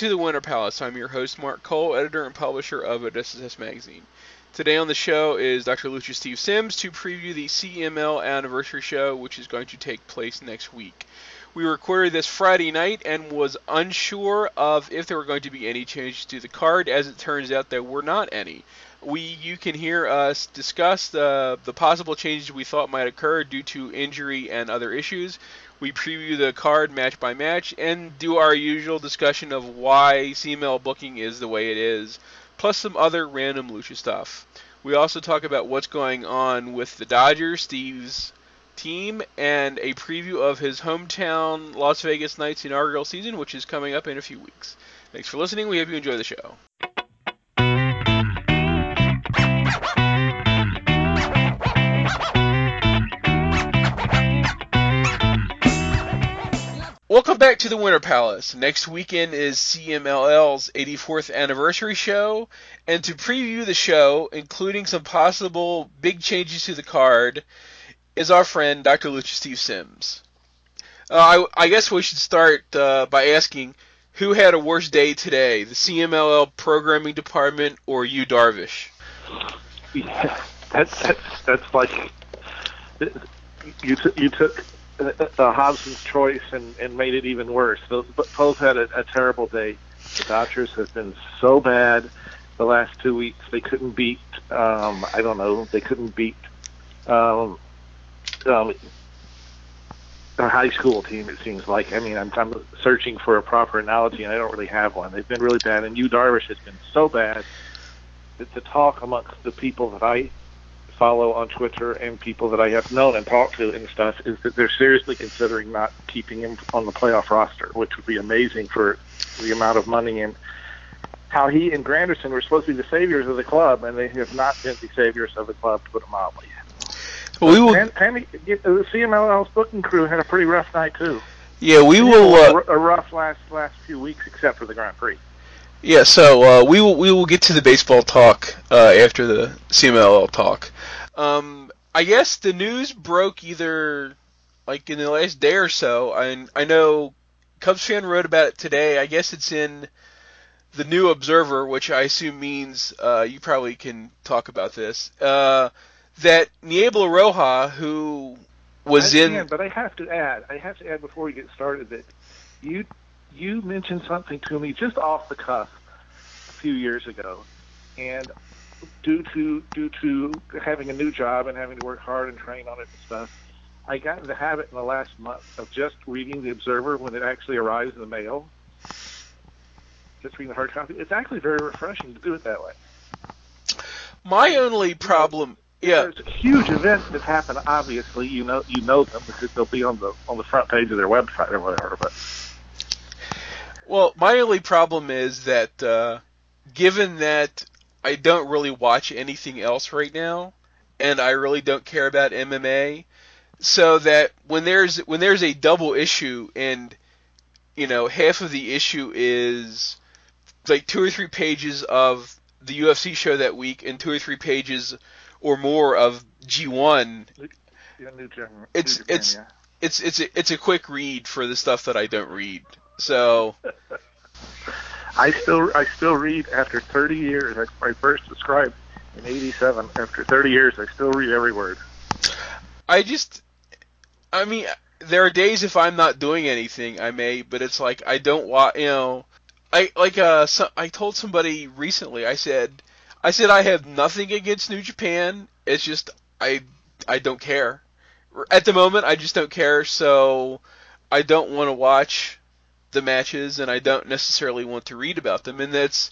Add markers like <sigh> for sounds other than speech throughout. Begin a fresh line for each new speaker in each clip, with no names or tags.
To the Winter Palace. I'm your host, Mark Cole, editor and publisher of Odessa Steps Magazine. Today on the show is Dr. Lucha Steve Sims to preview the CMLL anniversary show, which is going to take place next week. We recorded this Friday night and was unsure of if there were going to be any changes to the card. As it turns out, there were not any. We, you can hear us discuss the the possible changes we thought might occur due to injury and other issues. We preview the card match by match and do our usual discussion of why CMLL booking is the way it is, plus some other random Lucha stuff. We also talk about what's going on with the Dodgers, Steve's team, and a preview of his hometown Las Vegas Knights inaugural season, which is coming up in a few weeks. Thanks for listening. We hope you enjoy the show. Welcome back to the Winter Palace. Next weekend is CMLL's 84th anniversary show, and to preview the show, including some possible big changes to the card, is our friend Dr. Lucha Steve Sims. Uh, I, I, guess we should start uh, by asking who had a worse day today, the CMLL programming department or Yu Darvish?
Yeah, <laughs> that's, that's, that's like you, t- you took uh, Hobson's choice and, and made it even worse. Those both had a, a terrible day. The Dodgers have been so bad the last two weeks. They couldn't beat. Um, I don't know. They couldn't beat um, um, a high school team. It seems like. I mean, I'm, I'm searching for a proper analogy, and I don't really have one. They've been really bad, and Yu Darvish has been so bad that the talk amongst the people that I follow on Twitter and people that I have known and talked to and stuff is that they're seriously considering not keeping him on the playoff roster, which would be amazing for the amount of money and how he and Granderson were supposed to be the saviors of the club, and they have not been the saviors of the club, to put it mildly.
Well, we will.
And, and the CMLL's booking crew had a pretty rough night too.
Yeah, we will. Uh,
a rough last last few weeks, except for the Grand Prix.
Yeah, so uh, we will we will get to the baseball talk uh, after the CMLL talk. Um, I guess the news broke either like in the last day or so. I I know Cubs fan wrote about it today. I guess it's in the New Observer, which I assume means uh, you probably can talk about this. Uh, that Niebla Roja, who was
I
in,
can, but I have to add, I have to add before we get started that you you mentioned something to me just off the cuff a few years ago, and due to due to having a new job and having to work hard and train on it and stuff, I got in the habit in the last month of just reading the Observer when it actually arrives in the mail. Just reading the hard copy. It's actually very refreshing to do it that way.
My only problem, yeah,
there's huge events that happen. Obviously, you know you know them because they'll be on the on the front page of their website or whatever. But
well, my only problem is that uh, given that I don't really watch anything else right now, and I really don't care about MMA, so that when there's when there's a double issue and you know half of the issue is like two or three pages of the UFC show that week and two or three pages or more of G1.
Yeah, Japan,
it's it's
yeah.
it's it's a, it's a quick read for the stuff that I don't read. So
I still I still read after 30 years. I, I first subscribed in '87. After 30 years, I still read every word.
I just, I mean, there are days if I'm not doing anything, I may, but it's like I don't want, you know, I like uh, so, I told somebody recently. I said, I said I have nothing against New Japan. It's just I I don't care. At the moment, I just don't care. So I don't want to watch the matches, and I don't necessarily want to read about them. And that's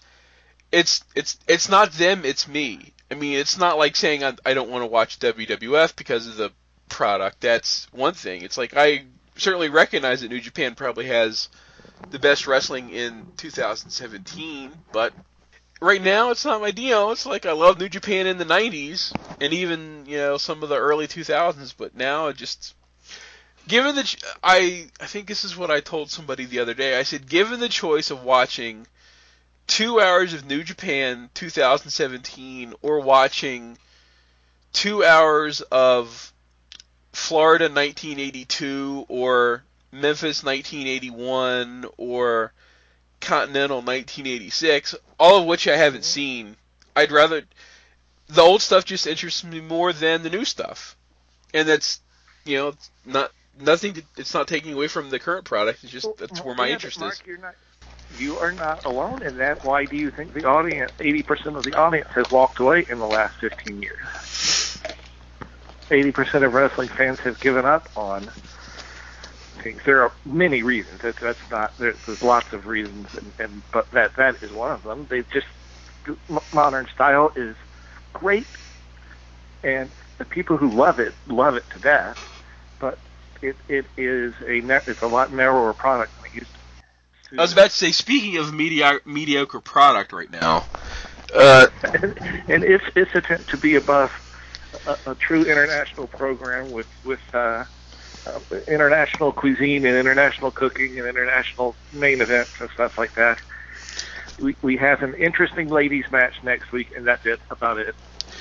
it's it's it's not them, it's me. I mean, it's not like saying I, I don't want to watch WWF because of the product. That's one thing. It's like I certainly recognize that New Japan probably has the best wrestling in 2017, but right now it's not my deal. It's like I love New Japan in the 90s and even, you know, some of the early 2000s, but now it just given the ch- I I think this is what I told somebody the other day. I said given the choice of watching 2 hours of New Japan 2017 or watching 2 hours of Florida 1982 or Memphis 1981 or Continental 1986, all of which I haven't mm-hmm. seen. I'd rather the old stuff just interests me more than the new stuff, and that's you know not nothing. To, it's not taking away from the current product. It's just that's where my
Yeah,
interest
Mark,
is.
You're not, you are not alone in that. Why do you think the audience, 80% of the audience, has walked away in the last 15 years? 80% of wrestling fans have given up on things. There are many reasons. That's, that's not. There's, there's lots of reasons, and, and but that that is one of them. They just modern style is great, and the people who love it love it to death. But it it is a ne- it's a lot narrower product than it used to. be.
I was about to say, speaking of mediocre, mediocre product right now, uh,
and, <laughs> and its its attempt to be above a, a true international program with with uh, uh, international cuisine and international cooking and international main events and stuff like that. We we have an interesting ladies match next week, and that's it about it.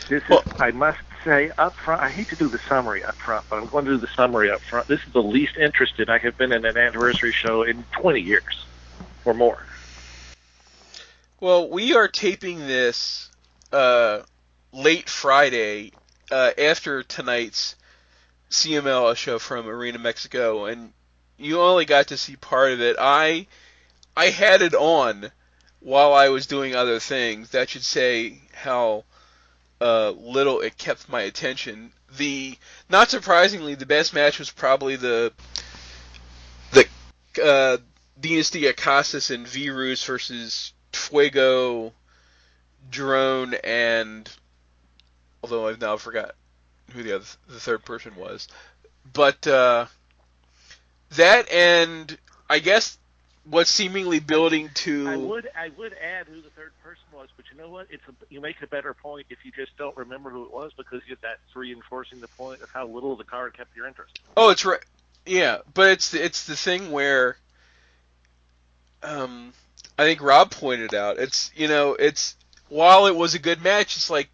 This is, I must say up front. I hate to do the summary up front, but I'm going to do the summary up front. This is the least interested I have been in an anniversary show in 20 years or more.
Well, we are taping this uh, late Friday uh, after tonight's CMLL show from Arena Mexico, and you only got to see part of it. I I had it on while I was doing other things. That should say how uh, little it kept my attention. The not surprisingly, the best match was probably the the uh, Dinastia Casas and Virus versus Fuego, Drone, and although I've now forgot who the other the third person was, but uh, that and I guess what's seemingly building to
I would I would add who the third person was, but you know what? It's a, you make a better point if you just don't remember who it was because you, that's reinforcing the point of how little the card kept your interest.
Oh, it's right. Yeah, but it's the, it's the thing where, um, I think Rob pointed out. It's you know it's while it was a good match, it's like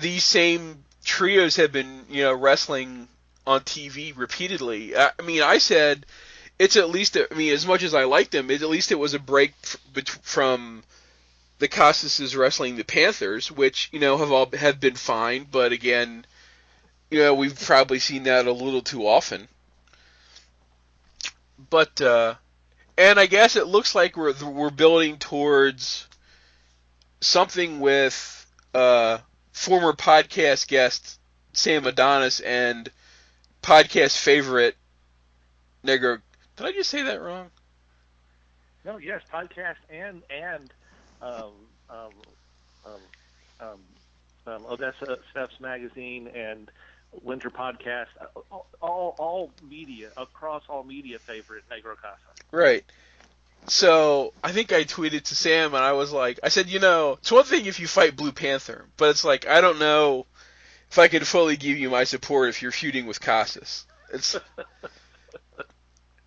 these same trios have been you know wrestling on TV repeatedly. I, I mean, I said it's at least. I mean, as much as I liked them, it, at least it was a break from the Casas wrestling the Panthers, which you know have all have been fine, but again, you know we've probably seen that a little too often. But uh, and I guess it looks like we're we're building towards something with uh, former podcast guest Sam Adonis and podcast favorite Negro. Did I just say that wrong?
No, yes, podcast and and um, um, um, um, um, Odessa Steps magazine and Winter podcast, uh, all, all all media across all media favorite Negro Casa.
Right. So I think I tweeted to Sam and I was like, I said, you know, it's one thing if you fight Blue Panther, but it's like I don't know if I could fully give you my support if you're feuding with Casas. It's, <laughs>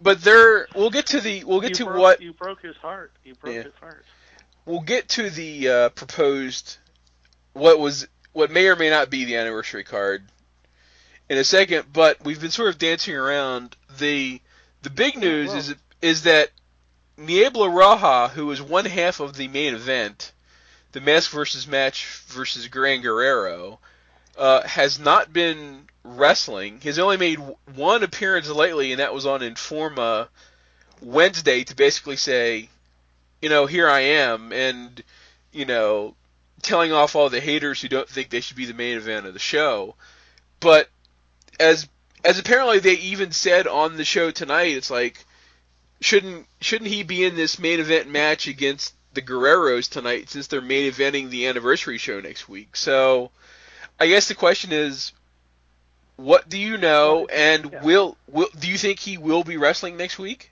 but there, we'll get to the, we'll get
you
to
broke,
what
you broke his heart. You broke
Yeah.
his heart.
we'll get to the uh, proposed what was what may or may not be the anniversary card in a second, but we've been sort of dancing around the the big news is is that Niebla Roja, who was one half of the main event, the mask versus match versus Gran Guerrero, uh, has not been wrestling. He's only made one appearance lately, and that was on Informa Wednesday to basically say, you know, here I am, and you know, telling off all the haters who don't think they should be the main event of the show. But as as apparently they even said on the show tonight, it's like shouldn't shouldn't he be in this main event match against the Guerreros tonight since they're main eventing the anniversary show next week? So I guess the question is what do you know and
Yeah.
will will do you think he will be wrestling next week?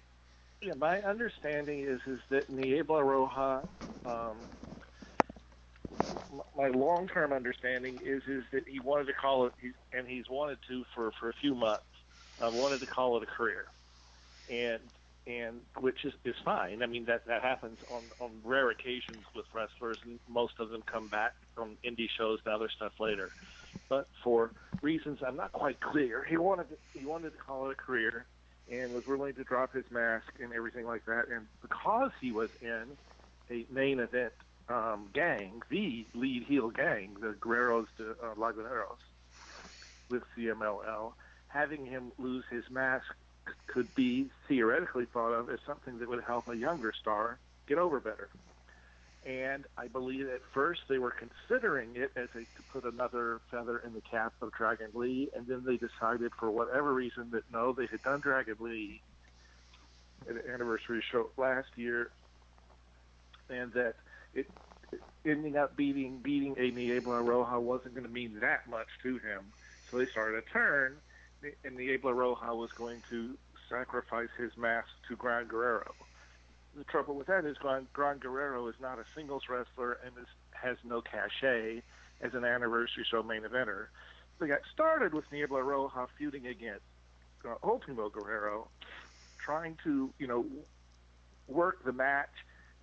Yeah, my understanding is is that Niebla Roja, um, my long-term understanding is is that he wanted to call it, and he's wanted to for for a few months, uh, wanted to call it a career, and and which is is fine. I mean that that happens on on rare occasions with wrestlers, and most of them come back from indie shows to other stuff later. But for reasons I'm not quite clear, he wanted to, he wanted to call it a career and was willing to drop his mask and everything like that. And because he was in a main event um, gang, the lead heel gang, the Guerreros de uh, Laguneros, with CMLL, having him lose his mask could be theoretically thought of as something that would help a younger star get over better. And I believe at first they were considering it as a, to put another feather in the cap of Dragon Lee, and then they decided for whatever reason that no, they had done Dragon Lee at an anniversary show last year, and that it, ending up beating beating a Niebla Roja wasn't going to mean that much to him. So they started a turn, and Niebla Roja was going to sacrifice his mask to Gran Guerrero the trouble with that is Gran, Gran Guerrero is not a singles wrestler and is, has no cachet as an anniversary show main eventer. They got started with Niebla Roja feuding against uh, Ultimo Guerrero, trying to, you know, work the match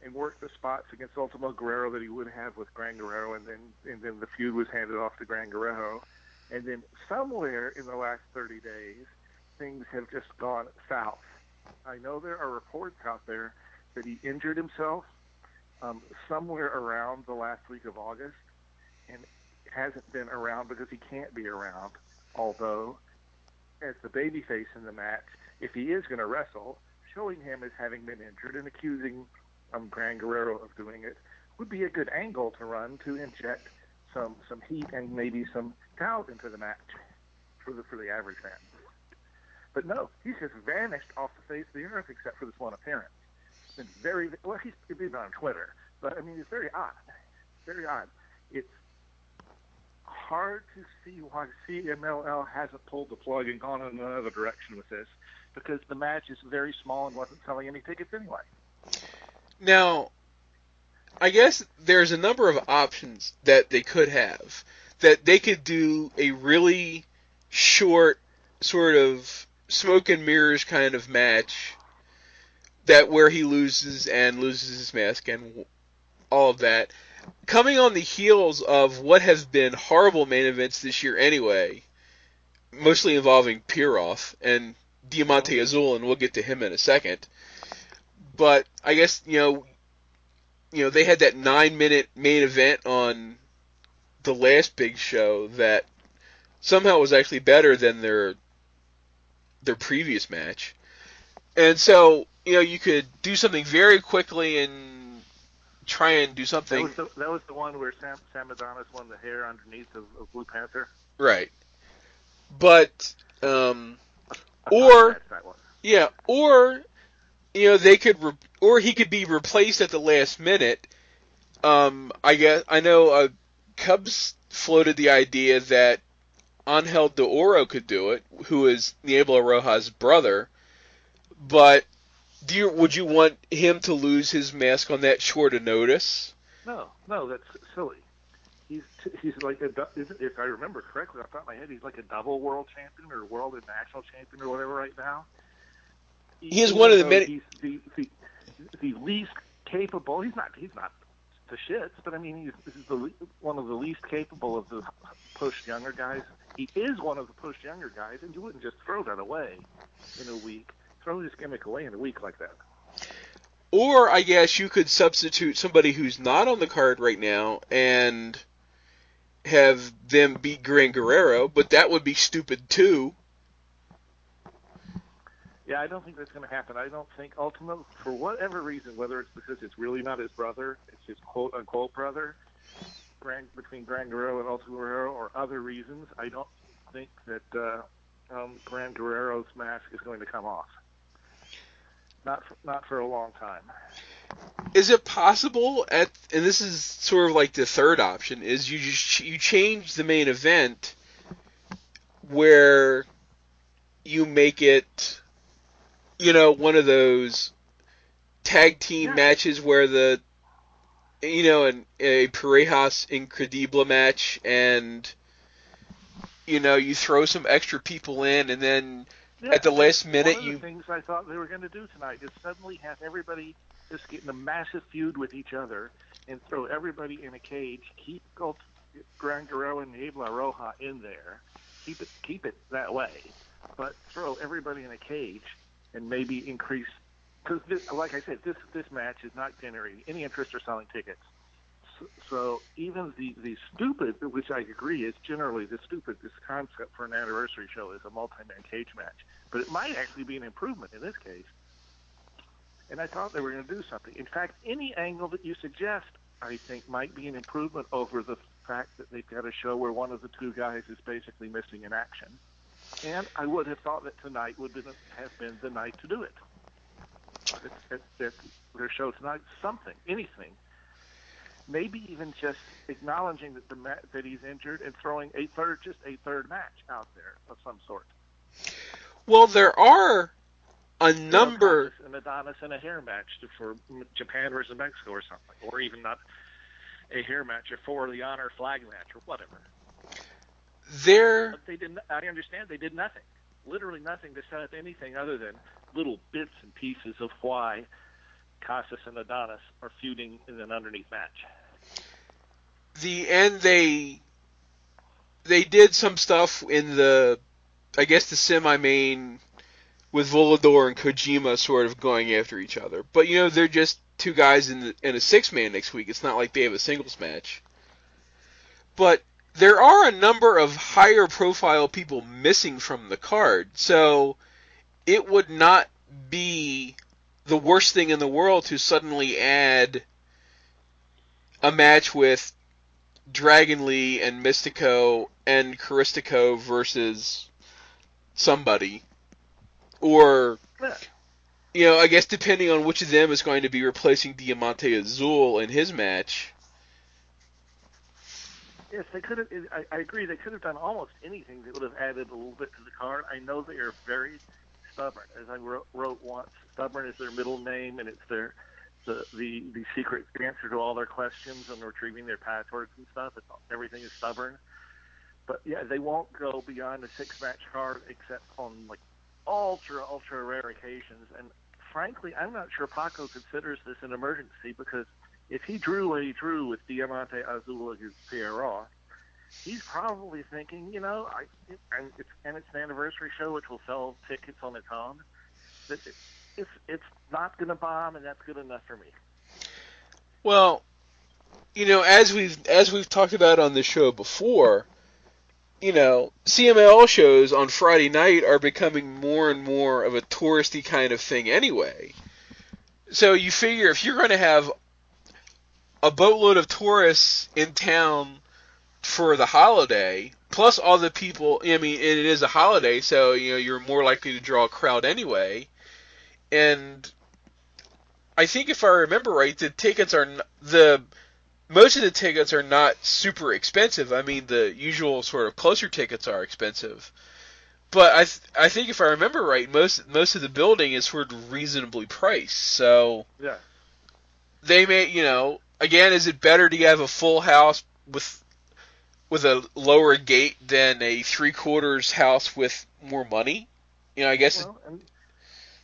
and work the spots against Ultimo Guerrero that he would have with Gran Guerrero, and then and then the feud was handed off to Gran Guerrero, and then somewhere in the last 30 days, things have just gone south. I know there are reports out there that he injured himself um, somewhere around the last week of August, and hasn't been around because he can't be around. Although, as the babyface in the match, if he is going to wrestle, showing him as having been injured and accusing um, Gran Guerrero of doing it would be a good angle to run to inject some some heat and maybe some doubt into the match for the for the average fan. But no, he's just vanished off the face of the earth except for this one appearance been very well. He's been on Twitter, but I mean, it's very odd. Very odd. It's hard to see why CMLL hasn't pulled the plug and gone in another direction with this, because the match is very small and wasn't selling any tickets anyway.
Now, I guess there's a number of options that they could have. That they could do a really short, sort of smoke and mirrors kind of match that where he loses and loses his mask and all of that. Coming on the heels of what has been horrible main events this year anyway, mostly involving Pierrot and Diamante Azul, and we'll get to him in a second. But I guess you know, you know they had that nine-minute main event on the last big show that somehow was actually better than their their previous match, and so you know, you could do something very quickly and try and do something.
That was the, that was the one where Sam, Sam Adonis won the hair underneath of, of Blue Panther.
Right. But, um, or, yeah, or, you know, they could, re- or he could be replaced at the last minute. Um, I guess, I know, uh, Cubs floated the idea that Angel de Oro could do it, who is Niebla Roja's brother, but do you would you want him to lose his mask on that short a notice?
No, no, that's silly. He's he's like a if I remember correctly off the top of my head, he's like a double world champion or world and national champion or whatever right now.
He is one of the many.
He's the, the, the least capable. He's not. He's not the shits, but I mean, he's, he's the one of the least capable of the pushed younger guys. He is one of the pushed younger guys, and you wouldn't just throw that away in a week throw this gimmick away in a week like that.
Or I guess you could substitute somebody who's not on the card right now and have them beat Gran Guerrero, but that would be stupid too.
Yeah, I don't think that's going to happen. I don't think Ultimo, for whatever reason, whether it's because it's really not his brother, it's his quote unquote brother, Gran, between Gran Guerrero and Ultimo Guerrero, or other reasons, I don't think that uh, um, Gran Guerrero's mask is going to come off. Not for, not for a long time.
Is it possible at and this is sort of like the third option is you just you change the main event where you make it you know one of those tag team matches where the you know an, a Parejas Incredible match and you know you throw some extra people in and then yeah, at the last minute,
one
of
the things I thought they were going to do tonight is suddenly have everybody just get in a massive feud with each other and throw everybody in a cage. Keep Gold, Gran Guerrero and Niebla Roja in there. Keep it keep it that way, but throw everybody in a cage and maybe increase because like I said, this this match is not generating any interest or selling tickets. So, so even the the stupid, which I agree is generally the stupid, this concept for an anniversary show is a multi-man cage match, but it might actually be an improvement in this case. And I thought they were going to do something. In fact, any angle that you suggest, I think, might be an improvement over the fact that they've got a show where one of the two guys is basically missing in action. And I would have thought that tonight would have been the night to do it that, that, their show tonight something, anything. Maybe even just acknowledging that the that he's injured and throwing a third, just a third match out there of some sort.
Well, there are a number.
An Adonis and a hair match for Japan versus Mexico or something, or even not a hair match, or for the honor flag match or whatever.
There.
But they didn't. I understand they did nothing literally nothing to set up anything other than little bits and pieces of why Casas and Adonis are feuding in an underneath match.
The and they they did some stuff in the I guess the semi main with Volador and Kojima sort of going after each other. But you know, they're just two guys in the, in a six man next week. It's not like they have a singles match. But there are a number of higher profile people missing from the card, so it would not be the worst thing in the world to suddenly add a match with Dragon Lee and Mystico and Caristico versus somebody. Or, you know, I guess depending on which of them is going to be replacing Diamante Azul in his match
Yes, they could have. I, I agree. They could have done almost anything that would have added a little bit to the card. I know they are very stubborn, as I wrote, wrote once. Stubborn is their middle name, and it's their the the the secret answer to all their questions and retrieving their passwords and stuff. It's, everything is stubborn. But yeah, they won't go beyond a six match card except on like ultra ultra rare occasions. And frankly, I'm not sure Paco considers this an emergency because if he drew what he drew with Diamante Azul against Pierrot, he's probably thinking, you know, I and it's and it's an anniversary show which will sell tickets on its own. That it's it's not going to bomb, and that's good enough for me.
Well, you know, as we've as we've talked about on the show before, you know, CMLL shows on Friday night are becoming more and more of a touristy kind of thing anyway. So you figure if you're going to have a boatload of tourists in town for the holiday, plus all the people. I mean, it is a holiday, so you know you're more likely to draw a crowd anyway. And I think if I remember right, the tickets are the most of the tickets are not super expensive. I mean, the usual sort of closer tickets are expensive. But I th- I think if I remember right, most most of the building is sort of reasonably priced. So
yeah,
they may you know again, is it better to have a full house with with a lower gate than a three quarters house with more money? You know, I guess.
Well, and,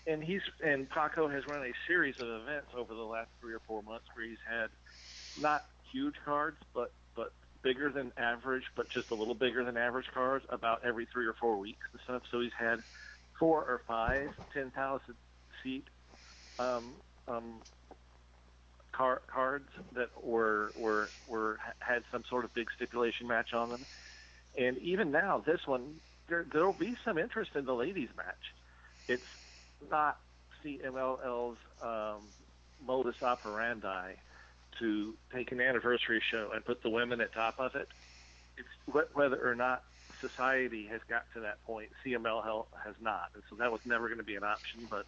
and he's and Paco has run a series of events over the last three or four months where he's had not huge cards, but but bigger than average, but just a little bigger than average cards about every three or four weeks and stuff. So he's had four or five ten thousand seat um, um, car- cards that were were were had some sort of big stipulation match on them. And even now, this one there there'll be some interest in the ladies match. It's not CMLL's um, modus operandi to take an anniversary show and put the women at top of it. It's whether or not society has got to that point. CMLL has not, and so that was never going to be an option. But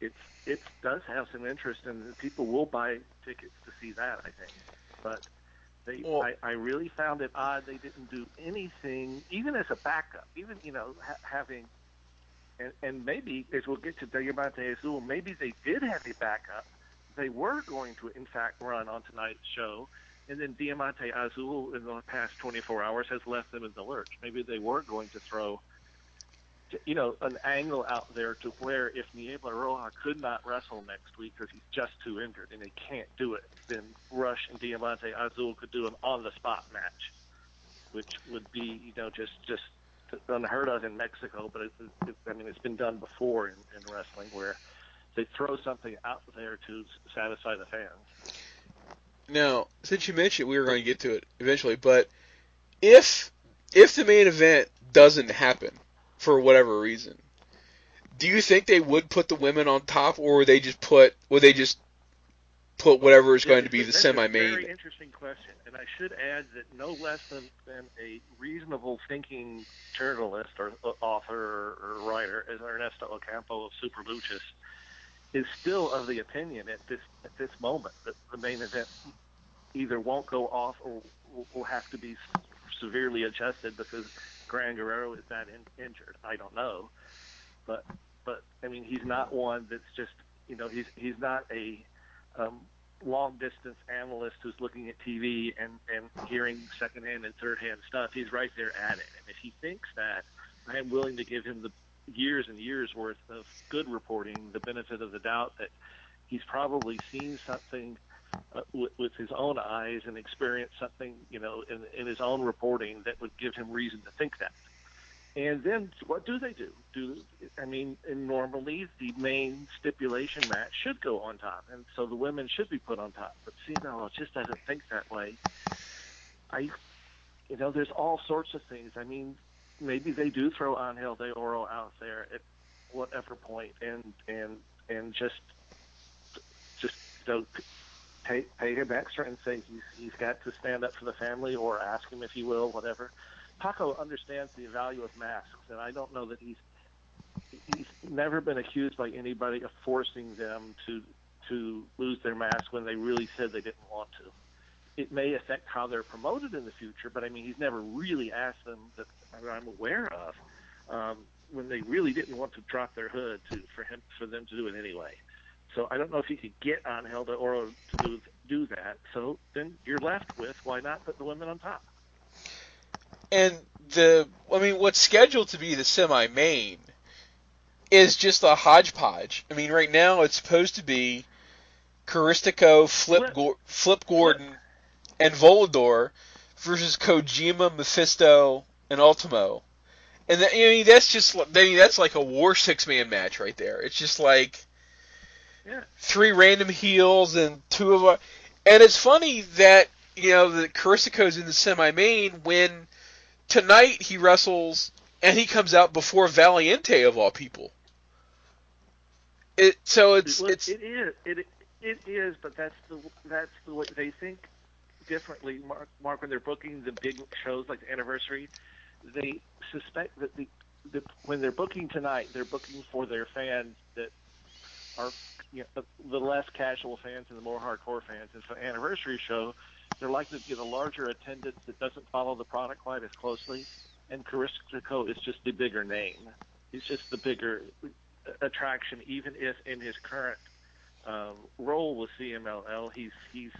it's it does have some interest, and people will buy tickets to see that. I think, but they well, I, I really found it odd they didn't do anything, even as a backup, even you know ha- having. And, and maybe, as we'll get to Diamante Azul, maybe they did have a backup. They were going to, in fact, run on tonight's show, and then Diamante Azul in the past 24 hours has left them in the lurch. Maybe they were going to throw you know, an angle out there to where if Niebla Roja could not wrestle next week because he's just too injured and he can't do it, then Rush and Diamante Azul could do an on the spot match, which would be, you know, just just unheard of in Mexico, but it, it, I mean it's been done before in, in wrestling where they throw something out there to satisfy the fans.
Now, since you mentioned, we were going to get to it eventually, but if if the main event doesn't happen for whatever reason, do you think they would put the women on top, or would they just put would they just put whatever is going to be the semi-main?
Very interesting question, and I should add that no less than, than a reasonable thinking journalist or uh, author or, writer as Ernesto Ocampo of Super Luchas is still of the opinion at this at this moment that the main event either won't go off or will have to be severely adjusted because Gran Guerrero is that in, injured. I don't know, but but I mean he's not one that's just you know he's he's not a um, long distance analyst who's looking at TV and and hearing secondhand and third hand stuff. He's right there at it, and if he thinks that, I am willing to give him the years and years worth of good reporting the benefit of the doubt that he's probably seen something uh, with, with his own eyes and experience something, you know, in, in his own reporting that would give him reason to think that. And then what do they do? Do I mean, And normally the main stipulation match should go on top, and so the women should be put on top. But it just doesn't think that way. I, you know, there's all sorts of things. I mean, maybe they do throw Angel de Oro out there at whatever point, and and and just just know, pay pay him extra and say he's he's got to stand up for the family, or ask him if he will, whatever. Paco understands the value of masks, and I don't know that he's he's never been accused by anybody of forcing them to to lose their mask when they really said they didn't want to. It may affect how they're promoted in the future, but I mean, he's never really asked them that I'm aware of um, when they really didn't want to drop their hood to for him for them to do it anyway. So I don't know if he could get Angel de Oro to do do that. So then you're left with why not put the women on top?
And the, I mean, what's scheduled to be the semi-main is just a hodgepodge. I mean, right now it's supposed to be Caristico, Flip, Flip. Flip Gordon, Flip. and Volador versus Kojima, Mephisto, and Ultimo. And that, I mean, that's just, I mean, that's like a war six-man match right there. It's just like
yeah.
three random heels and two of our, and it's funny that you know the Caristico's in the semi-main when tonight he wrestles and he comes out before Valiente of all people. It so it's
well,
it's
it is it it is, but that's the that's the way they think differently. Mark, Mark when they're booking the big shows like the anniversary, they suspect that the, the when they're booking tonight, they're booking for their fans that are you know, the less casual fans and the more hardcore fans. And so anniversary show, they're likely to get a larger attendance that doesn't follow the product quite as closely. And Caristico is just the bigger name. He's just the bigger attraction, even if in his current um, role with CMLL, he's he's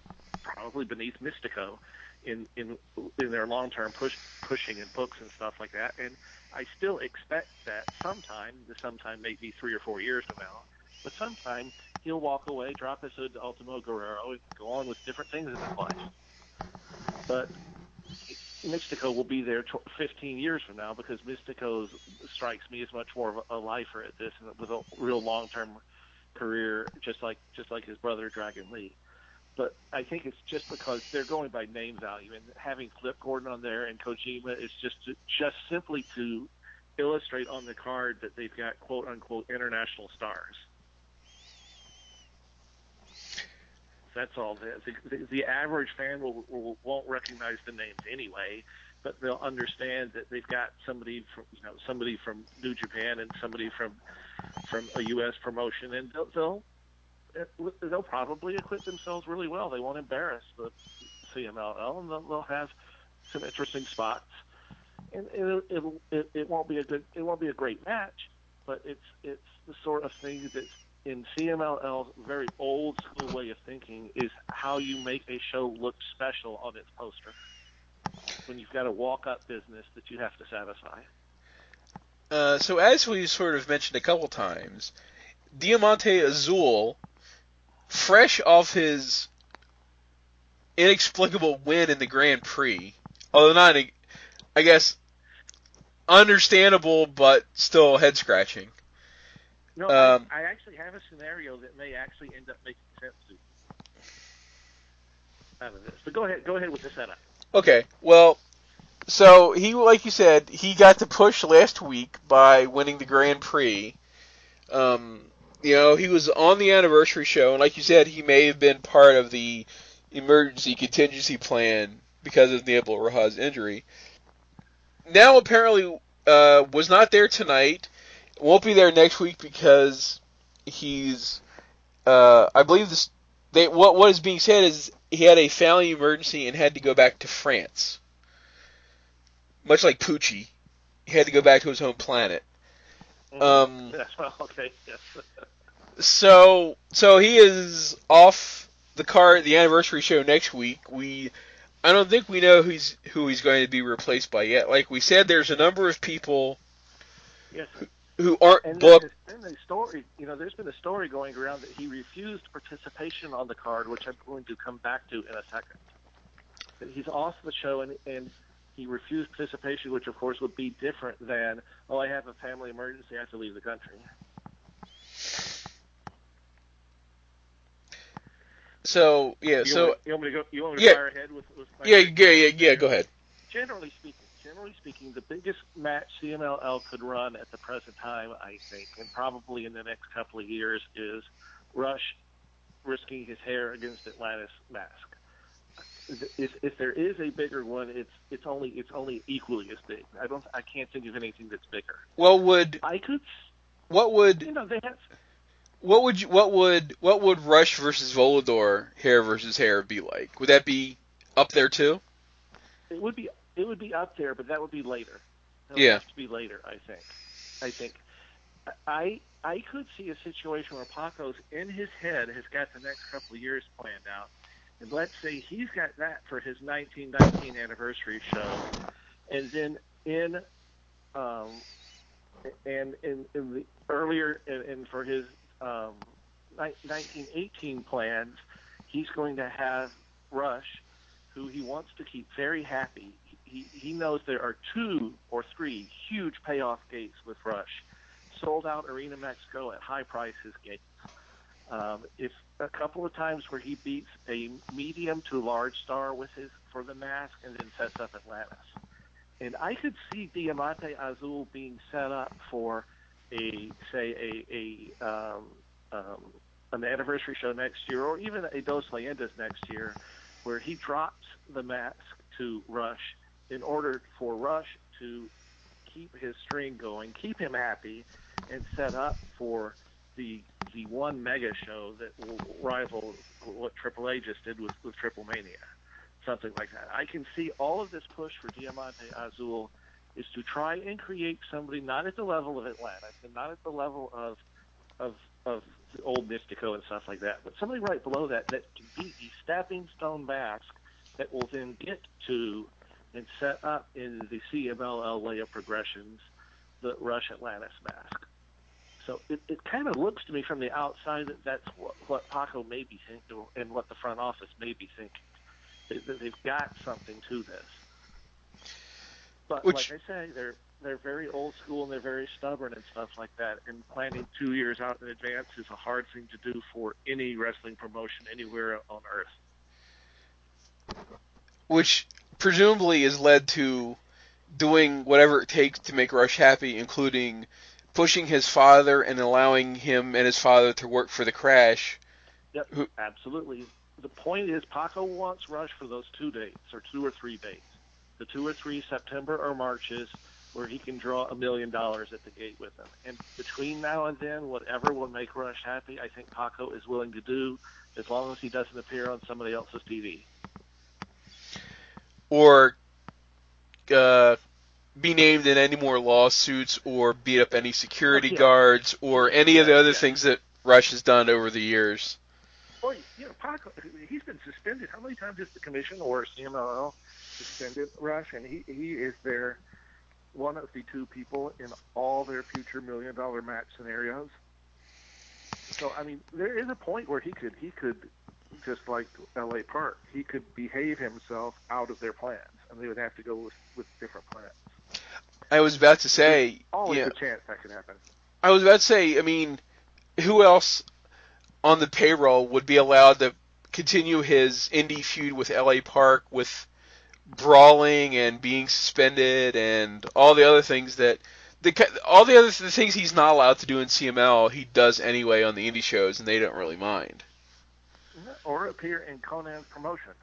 probably beneath Mystico in in in their long term push pushing and books and stuff like that. And I still expect that sometime, the sometime maybe three or four years from now, but sometimes he'll walk away, drop his hood to Ultimo Guerrero, and go on with different things in his life. But Mystico will be there 15 years from now because Mystico strikes me as much more of a lifer at this with a real long-term career, just like just like his brother Dragon Lee. But I think it's just because they're going by name value, and having Flip Gordon on there and Kojima is just to, just simply to illustrate on the card that they've got quote unquote international stars. That's all. The, the, the average fan will, will won't recognize the names anyway, but they'll understand that they've got somebody from you know somebody from New Japan and somebody from from a U.S. promotion, and they'll they'll, they'll probably acquit themselves really well. They won't embarrass the CMLL, and they'll, they'll have some interesting spots. And it, it, it, it won't be a good, it won't be a great match, but it's it's the sort of thing that in CMLL's very old school way of thinking is how you make a show look special on its poster. When you've got a walk-up business that you have to satisfy.
Uh, so as we sort of mentioned a couple times, Diamante Azul, fresh off his inexplicable win in the Grand Prix, although not, I guess, understandable, but still head scratching.
No,
Um,
I, I actually have a scenario that may actually end up making sense to you out of this. But go ahead, go ahead with the setup.
Okay, well, so he, like you said, he got the push last week by winning the Grand Prix. Um, you know, he was on the anniversary show, and like you said, he may have been part of the emergency contingency plan because of Niebla Roja's injury. Now, apparently, uh, was not there tonight. Won't be there next week because he's, uh, I believe this. They what what is being said is he had a family emergency and had to go back to France. Much like Poochie, he had to go back to his home planet. Um,
Yes, <laughs> okay, yes.
so so he is off the car the anniversary show next week. We I don't think we know who's who he's going to be replaced by yet. Like we said, there's a number of people
yes.
who aren't
And
booked.
there's been a story, you know, there's been a story going around that he refused participation on the card, which I'm going to come back to in a second. That he's off the show and, and he refused participation, which of course would be different than, oh, I have a family emergency, I have to leave the country.
So yeah,
You
so
want, me- you want me to go? You want me to
Yeah.
fire ahead with? with
yeah, yeah, yeah, yeah. Go ahead.
generally speaking, generally speaking, the biggest match CMLL could run at the present time, I think, and probably in the next couple of years, is Rush risking his hair against Atlantis Mask. If, if there is a bigger one, it's it's only it's only equally as big. I don't I can't think of anything that's bigger.
Well, would
I could,
what would
you know, they have
what would you, what would what would Rush versus Volador hair versus hair be like? Would that be up there too?
it would be it would be up there, but that would be later. That would
Yeah.
have to be later. I think. I think. I I could see a situation where Paco's in his head has got the next couple of years planned out, and let's say he's got that for his 1919 anniversary show, and then in um and in, in the earlier and, and for his um, 1918 plans, he's going to have Rush, who he wants to keep very happy. He, he knows there are two or three huge payoff gates with Rush. Sold out Arena Mexico at high prices gates. Um, if a couple of times where he beats a medium to large star with his for the mask and then sets up Atlantis. And I could see Diamante Azul being set up for a say a, a um, um, an anniversary show next year, or even a Dos Leyendas next year, where he drops the mask to Rush in order for Rush to keep his string going, keep him happy, and set up for the the one mega show that will rival what AAA just did with with Triple Mania, something like that. I can see all of this push for Diamante Azul is to try and create somebody not at the level of Atlantis and not at the level of of of the old Mystico and stuff like that, but somebody right below that that can be the stepping stone mask that will then get to and set up in the CMLL layup progressions the Rush Atlantis mask. So it, it kind of looks to me from the outside that that's what, what Paco may be thinking and what the front office may be thinking. They, that they've got something to this. But
Which-
like I say, they're they're very old school and they're very stubborn and stuff like that. And planning two years out in advance is a hard thing to do for any wrestling promotion anywhere on earth.
which presumably is led to doing whatever it takes to make Rush happy, including pushing his father and allowing him and his father to work for the Crash.
Yep,
Who-
absolutely. The point is, Paco wants Rush for those two dates or two or three dates, the two or three September or Marches, where he can draw a million dollars at the gate with him. And between now and then, whatever will make Rush happy, I think Paco is willing to do, as long as he doesn't appear on somebody else's TV.
Or uh, be named in any more lawsuits or beat up any security
Oh, yeah.
guards or any of the other
yeah.
things that Rush has done over the years.
Boy, you know, Paco, he's been suspended. How many times has the commission or CMLL suspended Rush? And he, he is their one of the two people in all their future million dollar match scenarios. So I mean, there is a point where he could he could just like L.A. Park, he could behave himself out of their plans, and they would have to go with, with different plans.
I was about to say,
Always
yeah,
a chance that could happen.
I was about to say, I mean, who else on the payroll would be allowed to continue his indie feud with LA Park with brawling and being suspended and all the other things that the all the other the things he's not allowed to do in CMLL he does anyway on the indie shows and they don't really mind.
Or appear in Konnan's promotion.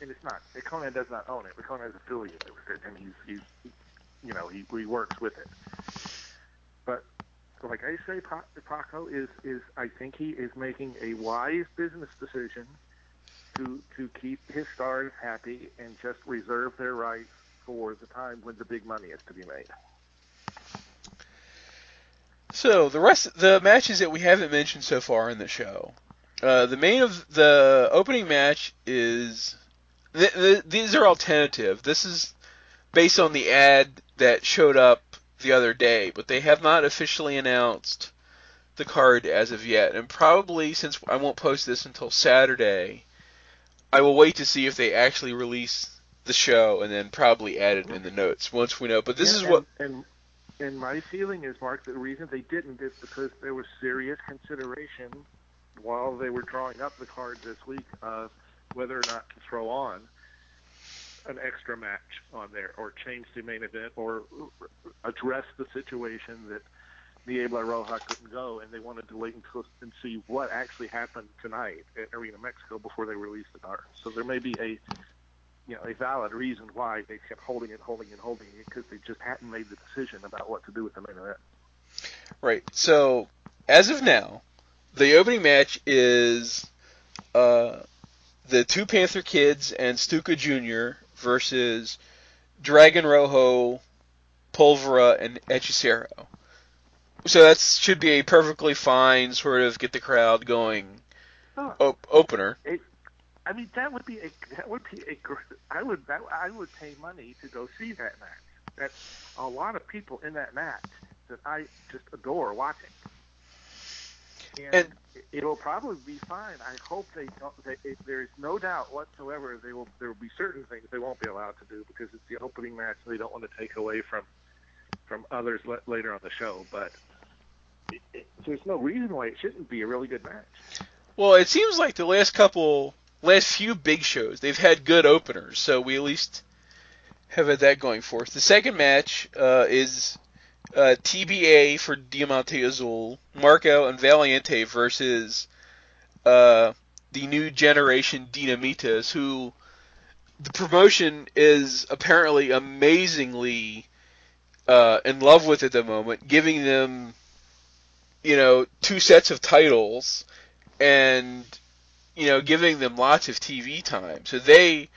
And it's not. Konnan does not own it, but Konnan's affiliated with it, and he's, he's you know, he, he works with it. But like I say, Pa- Paco is is I think he is making a wise business decision to to keep his stars happy and just reserve their rights for the time when the big money is to be made.
So the rest, the matches that we haven't mentioned so far in the show, uh, the main of the opening match is th- th- these are alternative. This is based on the ad that showed up the other day, but they have not officially announced the card as of yet. And probably since I won't post this until Saturday, I will wait to see if they actually release the show and then probably add it in the notes once we know. But this
Yeah,
is
and,
what
and and my feeling is, Mark, the reason they didn't is because there was serious consideration while they were drawing up the card this week of whether or not to throw on an extra match on there or change the main event or address the situation that Niebla Roja couldn't go and they wanted to wait until and see what actually happened tonight at Arena Mexico before they released the card. So there may be a you know, a valid reason why they kept holding it, holding it, holding it, because they just hadn't made the decision about what to do with the main event.
Right. So, as of now, the opening match is uh, the two Panther Kids and Stuka Jr. versus Dragon Rojo, Pólvora, and Hechicero. So that should be a perfectly fine sort of get the crowd going
Oh,
op- opener.
I mean, that would be a that would be a I would that, I would pay money to go see that match. That's a lot of people in that match that I just adore watching. And,
And-
it'll probably be fine. I hope they don't. They, it, there is no doubt whatsoever they will. There will be certain things they won't be allowed to do because it's the opening match. They don't want to take away from from others le- later on the show. But it, it, there's no reason why it shouldn't be a really good match.
Well, it seems like the last couple, last few big shows, they've had good openers, so we at least have had that going for us. The second match uh, is uh, TBA for Diamante Azul, Marco and Valiente versus uh, the new generation Dinamitas, who the promotion is apparently amazingly uh, in love with at the moment, giving them, you know, two sets of titles and you know giving them lots of TV time. So they,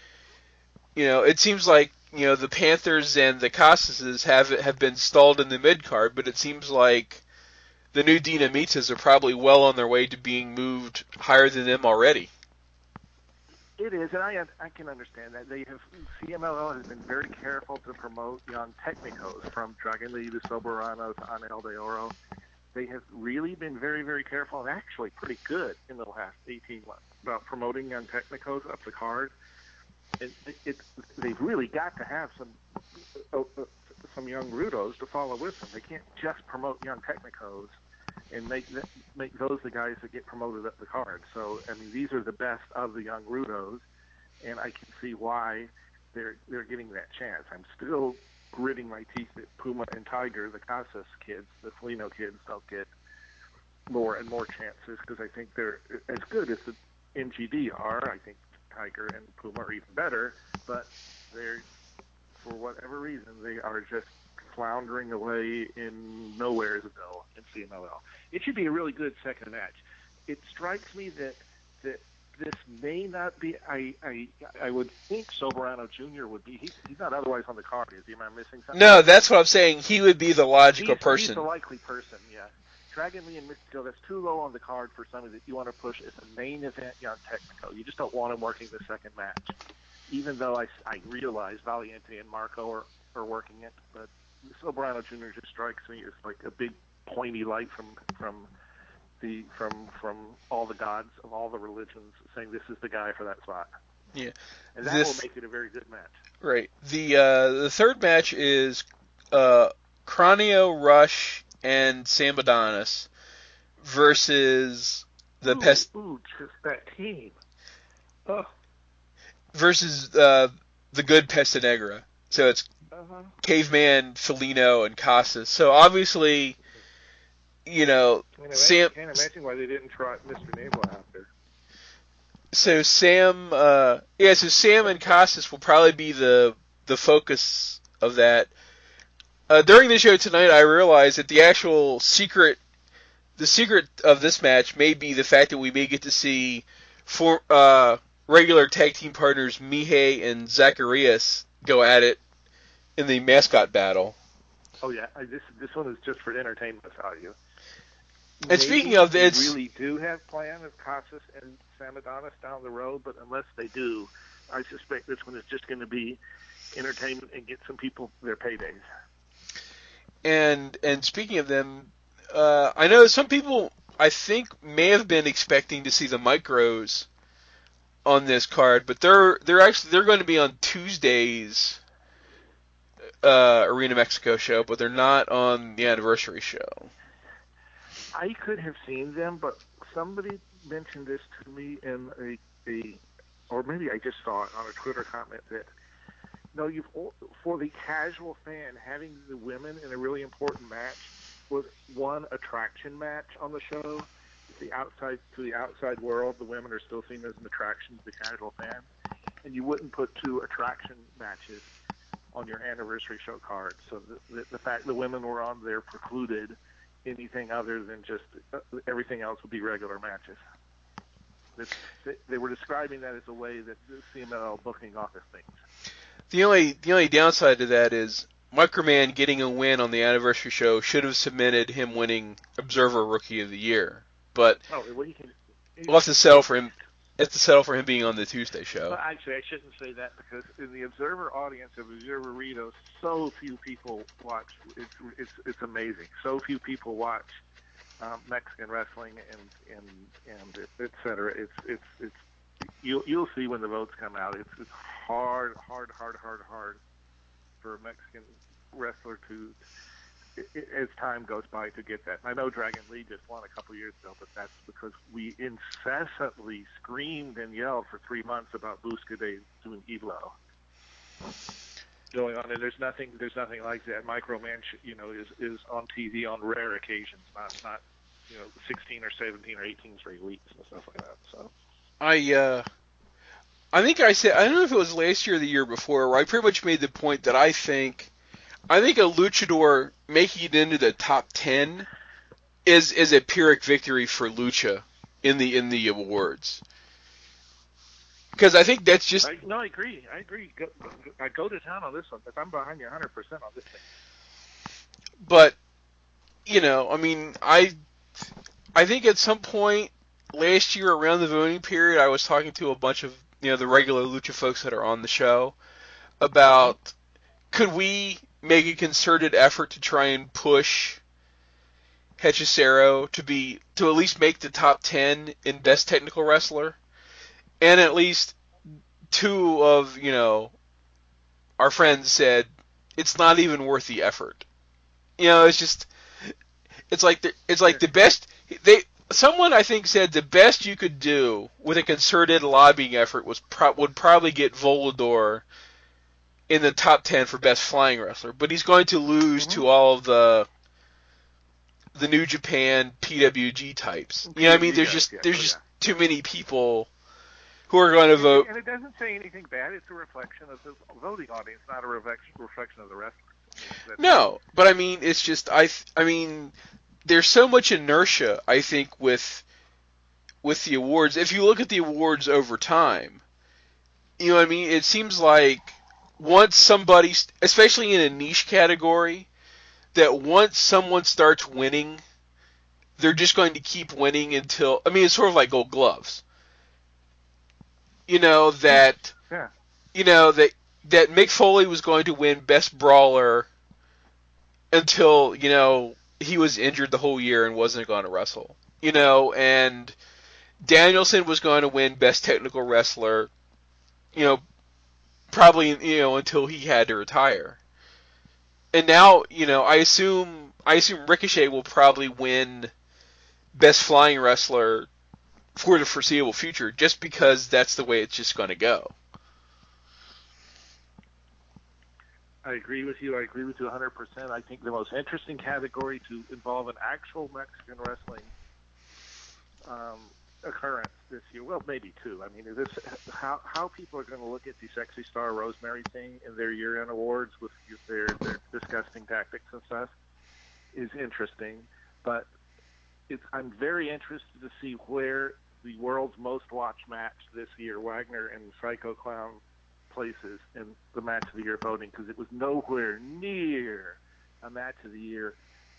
you know, it seems like you know the Panthers and the Casases have have been stalled in the mid card, but it seems like the new Dinamitas are probably well on their way to being moved higher than them already.
It is, and I I can understand that they have CMLL has been very careful to promote young technicos from Dragon Lee to Soberano to Ángel de Oro. They have really been very very careful and actually pretty good in the last 18 months about promoting young technicos up the card. It, it, they've really got to have some uh, uh, some young rudos to follow with them. They can't just promote young technicos and make th- make those the guys that get promoted up the card. So I mean, these are the best of the young Rudos, and I can see why they're they're getting that chance. I'm still gritting my teeth that Puma and Tiger, the Casas kids, the Felino kids, don't get more and more chances because I think they're as good as the MGD are. I think Tiger and Puma are even better, but they're for whatever reason they are just floundering away in nowheresville in CMLL. It should be a really good second match. It strikes me that that this may not be. I I I would think Soberano Jr. would be. He, he's not otherwise on the card. Is he? Am I missing something?
No, that's what I'm saying. He would be the logical
he's,
person.
He's the likely person. Yeah. Dragon Lee and Mystico, that's too low on the card for somebody that you want to push as a main event young technical. You just don't want him working the second match. Even though I, I realize Valiente and Marco are, are working it, but Soberano Jr. just strikes me as like a big pointy light from from the from from all the gods of all the religions saying this is the guy for that spot.
Yeah.
and that
This-
will make it a very good match.
Right. The uh, the third match is uh, Cronio Rush and Sam Adonis versus the
ooh,
pest
Ooh, just that team. Oh,
versus uh, the good Peste Negra. So it's
uh-huh.
Caveman, Felino, and Casas. So obviously, you know,
Can't imagine,
Sam.
can't imagine why they didn't try Mr. Naval out there.
So Sam, uh, yeah, so Sam and Casas will probably be the the focus of that. Uh, during the show tonight, I realized that the actual secret, the secret of this match may be the fact that we may get to see for uh, regular tag team partners Mihei and Zacarías go at it in the mascot battle.
Oh yeah, I, this this one is just for entertainment value.
And speaking
Maybe
of
they really do have plan of Casas and Sam Adonis down the road, but unless they do, I suspect this one is just going to be entertainment and get some people their paydays.
And and speaking of them, uh, I know some people I think may have been expecting to see the micros on this card, but they're they're actually they're going to be on Tuesday's uh, Arena Mexico show, but they're not on the anniversary show.
I could have seen them, but somebody mentioned this to me in a, a or maybe I just saw it on a Twitter comment that no, you've for the casual fan having the women in a really important match was one attraction match on the show. The outside to the outside world, the women are still seen as an attraction to the casual fan, and you wouldn't put two attraction matches on your anniversary show card. So the, the, the fact the women were on there precluded anything other than just uh, everything else would be regular matches. This, they, they were describing that as a way that the CMLL booking office thinks.
The only the only downside to that is Microman getting a win on the anniversary show should have cemented him winning Observer Rookie of the Year, but
Oh, well, he can.
we'll have to settle for him. Have to settle for him being on the Tuesday show.
Well, actually, I shouldn't say that because in the Observer audience of Observer Ritos, so few people watch. It's it's it's amazing. So few people watch um, Mexican wrestling and and and et cetera. It's it's it's you'll you'll see when the votes come out. It's it's hard hard hard hard hard for a Mexican wrestler to. As time goes by, to get that, I know Dragon Lee just won a couple years ago, but that's because we incessantly screamed and yelled for three months about Buscade doing Evo going on, and there's nothing, there's nothing like that. Microman, sh- you know, is is on TV on rare occasions, not not you know 16 or 17 or 18 straight weeks and stuff like that. So
I uh, I think I said I don't know if it was last year or the year before. Where I pretty much made the point that I think I think a luchador making it into the top ten is is a pyrrhic victory for lucha in the in the awards. Because I think that's just
I, no, I agree, I agree. Go, I go to town on this one, but I'm behind you 100 percent on this thing.
but you know, I mean, I I think at some point last year around the voting period, I was talking to a bunch of you know the regular lucha folks that are on the show about could we make a concerted effort to try and push Hechicero to be to at least make the top ten in best technical wrestler, and at least two of you know our friends said it's not even worth the effort. You know, it's just it's like the, it's like the best they someone I think said the best you could do with a concerted lobbying effort was pro- would probably get Volador in the top 10 for best flying wrestler, but he's going to lose to mm-hmm. all of the the New Japan PWG types. You know what I mean? There's
PWG,
just
yeah,
there's
oh,
just too many people who are going to vote.
And it doesn't say anything bad. It's a reflection of the voting audience, not a reflection reflection of the wrestler.
No, but I mean, it's just I. I mean, there's so much inertia. I think with with the awards. If you look at the awards over time, you know what I mean. It seems like once somebody, especially in a niche category, that once someone starts winning, they're just going to keep winning until. I mean, it's sort of like Gold Gloves. You know that.
Yeah.
You know that that Mick Foley was going to win Best Brawler until you know he was injured the whole year and wasn't going to wrestle. You know, and Danielson was going to win Best Technical Wrestler you know, probably you know until he had to retire. And now, you know, I assume I assume Ricochet will probably win best flying wrestler for the foreseeable future, just because that's the way it's just going to go.
I agree with you. I agree with you 100%. I think the most interesting category to involve an actual Mexican wrestling um, occurrence this year. Well, maybe two. I mean, this how how people are going to look at the sexy star Rosemary thing in their year-end awards with their their disgusting tactics and stuff is interesting, but it's I'm very interested to see where the world's most watched match this year, Wagner and Psycho Clown places in the match of the year voting because it was nowhere near a match of the year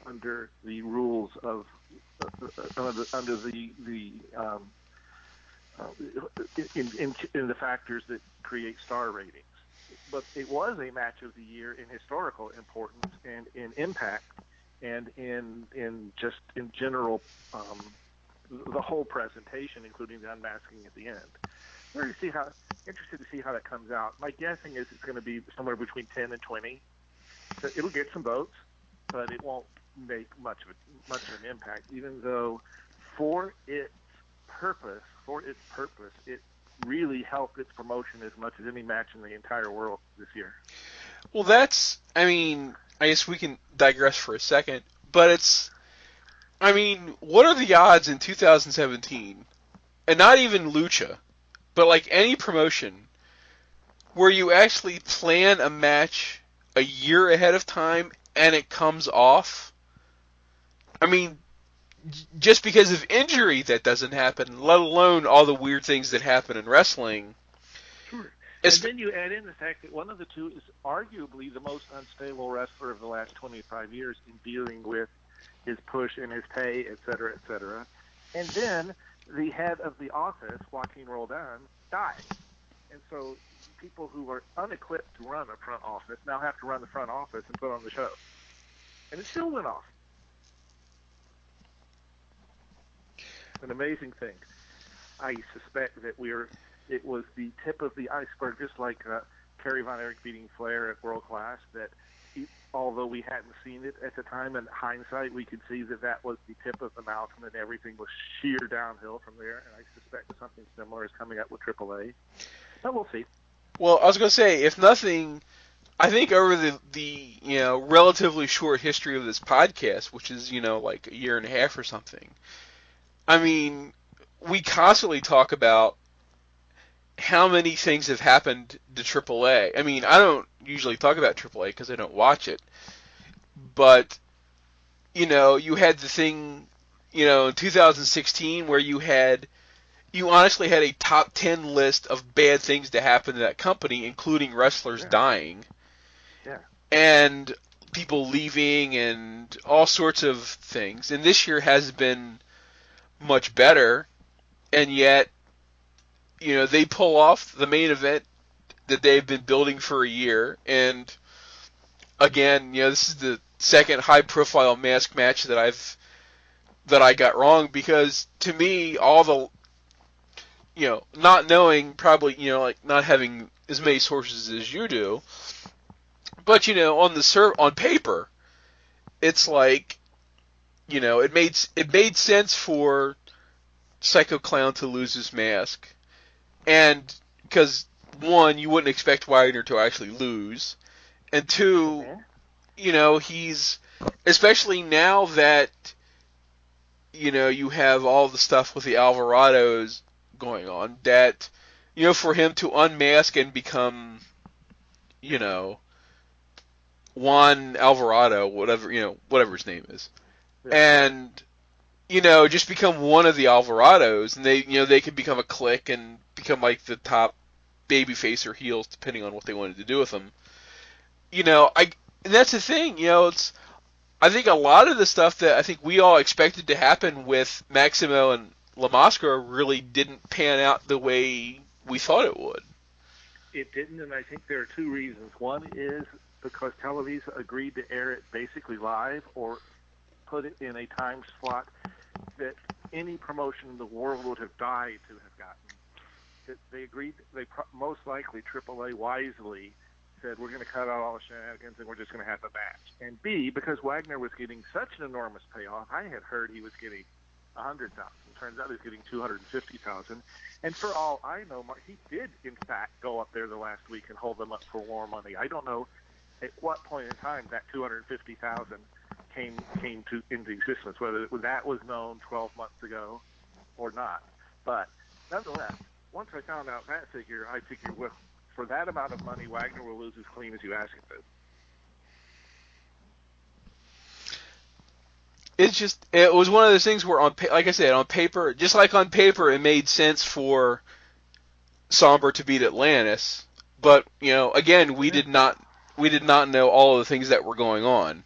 under the rules of uh, uh, under, under the the um, uh, in, in, in the factors that create star ratings. But it was a match of the year in historical importance and in impact and in in just in general um, the whole presentation, including the unmasking at the end. We're to see how interested to see how that comes out. My guessing is it's going to be somewhere between 10 and 20. So it'll get some votes, but it won't make much of a, much of an impact. Even though, for its purpose, for its purpose, it really helped its promotion as much as any match in the entire world this year.
Well, that's. I mean, I guess we can digress for a second, but it's. I mean, what are the odds in 2017, and not even Lucha, but like any promotion, where you actually plan a match a year ahead of time and it comes off? I mean, just because of injury that doesn't happen, let alone all the weird things that happen in wrestling.
Sure. And then you add in the fact that one of the two is arguably the most unstable wrestler of the last 25 years in dealing with his push and his pay, et cetera, et cetera. And then the head of the office, Joaquin Roldan, died. And so people who are unequipped to run a front office now have to run the front office and put on the show. And it still went off. an amazing thing. I suspect that we're it was the tip of the iceberg, just like uh, Kerry Von Erich beating Flair at World Class. That although we hadn't seen it at the time, in hindsight, we could see that that was the tip of the mountain, and everything was sheer downhill from there. And I suspect something similar is coming up with AAA. But we'll see.
Well, I was going to say, if nothing, I think over the the you know relatively short history of this podcast, which is you know like a year and a half or something, I mean, we constantly talk about how many things have happened to AAA. I mean, I don't usually talk about AAA because I don't watch it, but you know, you had the thing, you know, in 2016 where you had, you honestly had a top 10 list of bad things to happen to that company, including wrestlers
Yeah.
dying
Yeah.
and people leaving and all sorts of things. And this year has been much better, and yet, you know, they pull off the main event that they've been building for a year. And again, you know, this is the second high-profile mask match that I've that I got wrong because to me, all the you know, not knowing probably, you know, like not having as many sources as you do, but you know, on the ser- on paper, it's like, you know, it made it made sense for Psycho Clown to lose his mask, and because one, you wouldn't expect Wagner to actually lose, and two,
Yeah.
you know, he's especially now that you know you have all the stuff with the Alvarados going on that you know for him to unmask and become you know Juan Alvarado whatever you know whatever his name is
Yeah.
and you know just become one of the Alvarados and they you know they could become a clique and become like the top babyface or heels depending on what they wanted to do with them you know I and that's the thing you know it's I think a lot of the stuff that I think we all expected to happen with Maximo and La really didn't pan out the way we thought it would.
It didn't, and I think there are two reasons. One is because Televisa agreed to air it basically live or put it in a time slot that any promotion in the world would have died to have gotten. They agreed. They most likely AAA wisely said we're going to cut out all the shenanigans and we're just going to have a match. And B, because Wagner was getting such an enormous payoff, I had heard he was getting a hundred thousand. Turns out he's getting two hundred and fifty thousand. And for all I know, he did in fact go up there the last week and hold them up for more money. I don't know at what point in time that two hundred fifty thousand came came to into existence, whether that was known twelve months ago or not. But nonetheless, once I found out that figure, I figured well, for that amount of money, Wagner will lose as clean as you ask him to.
It's just it was one of those things where on like I said on paper, just like on paper, it made sense for Somber to beat Atlantis, but you know, again, we did not we did not know all of the things that were going on.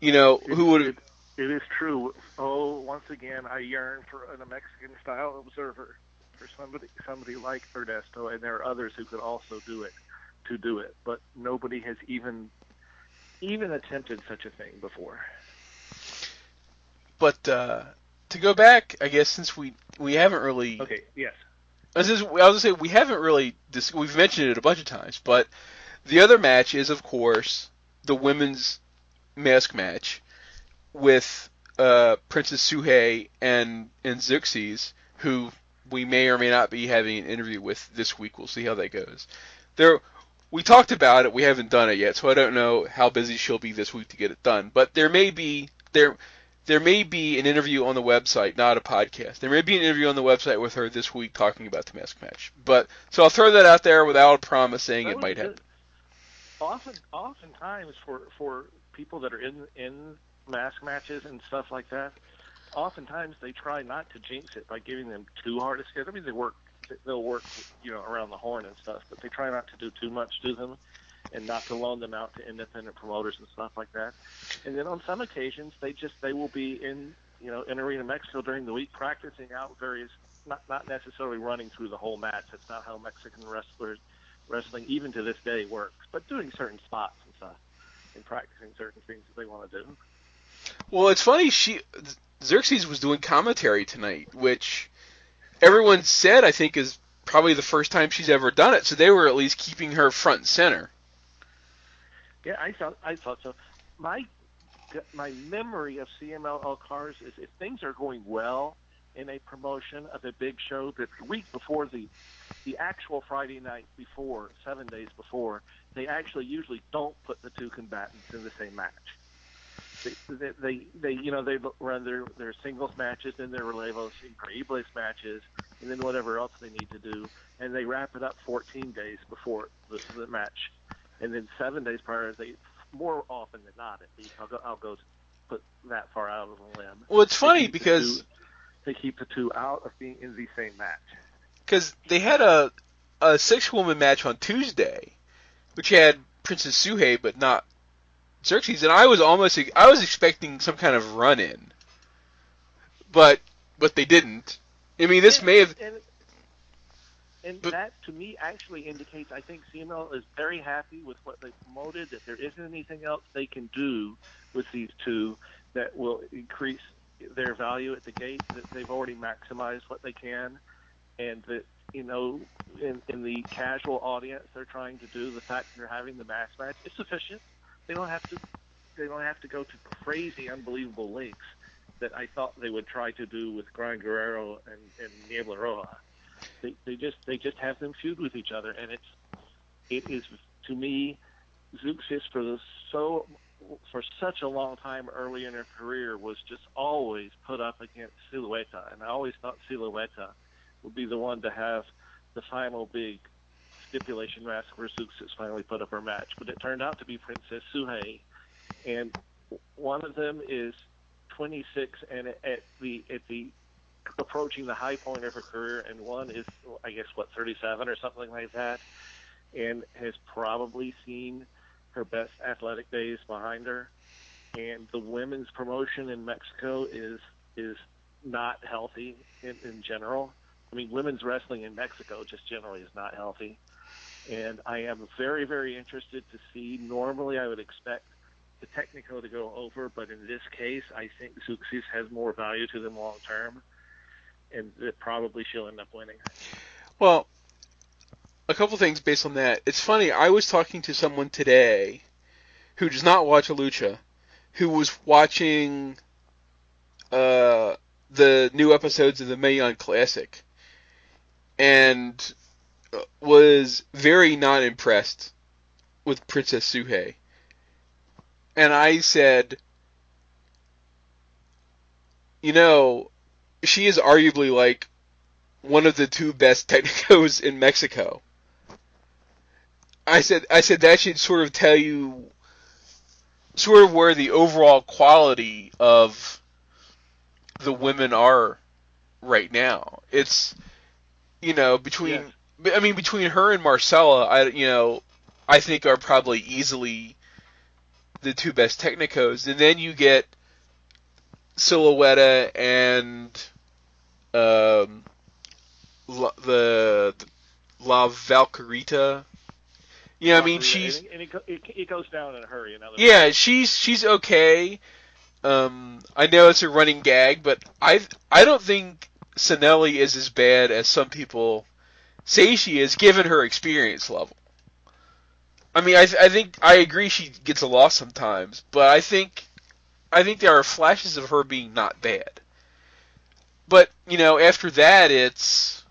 You know, who would
it, it is true. Oh, once again, I yearn for a Mexican style observer, for somebody somebody like Ernesto, and there are others who could also do it, to do it. But nobody has even even attempted such a thing before.
But uh, to go back, I guess since we we haven't really
okay, yes.
I was, just, I was gonna say we haven't really dis- we've mentioned it a bunch of times, but the other match is of course the women's mask match with uh, Princess Sugehit and and Zeuxis, who we may or may not be having an interview with this week. We'll see how that goes. There, we talked about it. We haven't done it yet, so I don't know how busy she'll be this week to get it done. But there may be there there may be an interview on the website, not a podcast. There may be an interview on the website with her this week talking about the mask match. But so I'll throw that out there without promising it might happen.
Often, oftentimes for for people that are in in mask matches and stuff like that, oftentimes they try not to jinx it by giving them too hard a schedule. I mean, they work they'll work you know around the horn and stuff, but they try not to do too much to them and not to loan them out to independent promoters and stuff like that. And then on some occasions, they just they will be in you know in Arena Mexico during the week practicing out various not not necessarily running through the whole match. That's not how Mexican wrestlers wrestling even to this day works, but doing certain spots and stuff and practicing certain things that they want to do.
Well, it's funny. She Zeuxis was doing commentary tonight, which everyone said I think is probably the first time she's ever done it. So they were at least keeping her front and center.
Yeah, I thought I thought so. My my memory of CMLL cars is if things are going well in a promotion of a big show, the week before the the actual Friday night before, seven days before, they actually usually don't put the two combatants in the same match. They, they, they, you know, they run their their singles matches, then their relevos, increíbles matches, and then whatever else they need to do, and they wrap it up 14 days before the, the match, and then seven days prior, they more often than not, at least, I'll go, I'll go put that far out of the limb.
Well, it's funny because
two, they keep the two out of being in the same match.
Because they had a a six woman match on Tuesday, which had Princess Sugehit but not Zeuxis, and I was almost I was expecting some kind of run in, but but they didn't. I mean, this
and,
may have.
And, and but, that to me actually indicates I think CMLL is very happy with what they promoted. That there isn't anything else they can do with these two that will increase their value at the gate. That they've already maximized what they can, and that you know in in the casual audience they're trying to do. The fact that they're having the mass match is sufficient. They don't have to they don't have to go to crazy, unbelievable lengths that I thought they would try to do with Gran Guerrero and, and Niebla Roja. They, they just they just have them feud with each other, and it's it is to me Zeuxis for the so for such a long time early in her career was just always put up against Silueta, and I always thought Silueta would be the one to have the final big stipulation match where Zeuxis finally put up her match. But it turned out to be Princess Sugehit, and one of them is 26 and at the at the approaching the high point of her career, and one is I guess what 37 or something like that, and has probably seen her best athletic days behind her. And the women's promotion in Mexico is is not healthy in, in general. I mean, women's wrestling in Mexico just generally is not healthy. And I am very, very interested to see. Normally, I would expect the Technico to go over, but in this case, I think Zeuxis has more value to them long term. and that probably she'll end up winning.
Well, a couple things based on that. It's funny. I was talking to someone today who does not watch lucha, who was watching uh, the new episodes of the Mae Young Classic, and uh, was very not impressed with Princess Sugehit. And I said, you know, she is arguably like one of the two best <laughs> technicos in Mexico. I said I said that should sort of tell you sort of where the overall quality of the women are right now. It's you know between yeah. I mean between her and Marcela, I you know I think are probably easily the two best technicos, and then you get Silueta and um, La, the La Vaquerita. Yeah, I mean she's
and it, it, it goes down in a hurry. In
yeah, she's she's okay. Um, I know it's a running gag, but I I don't think Sinelli is as bad as some people say she is, given her experience level. I mean, I I think I agree she gets a loss sometimes, but I think I think there are flashes of her being not bad. But you know, after that, it's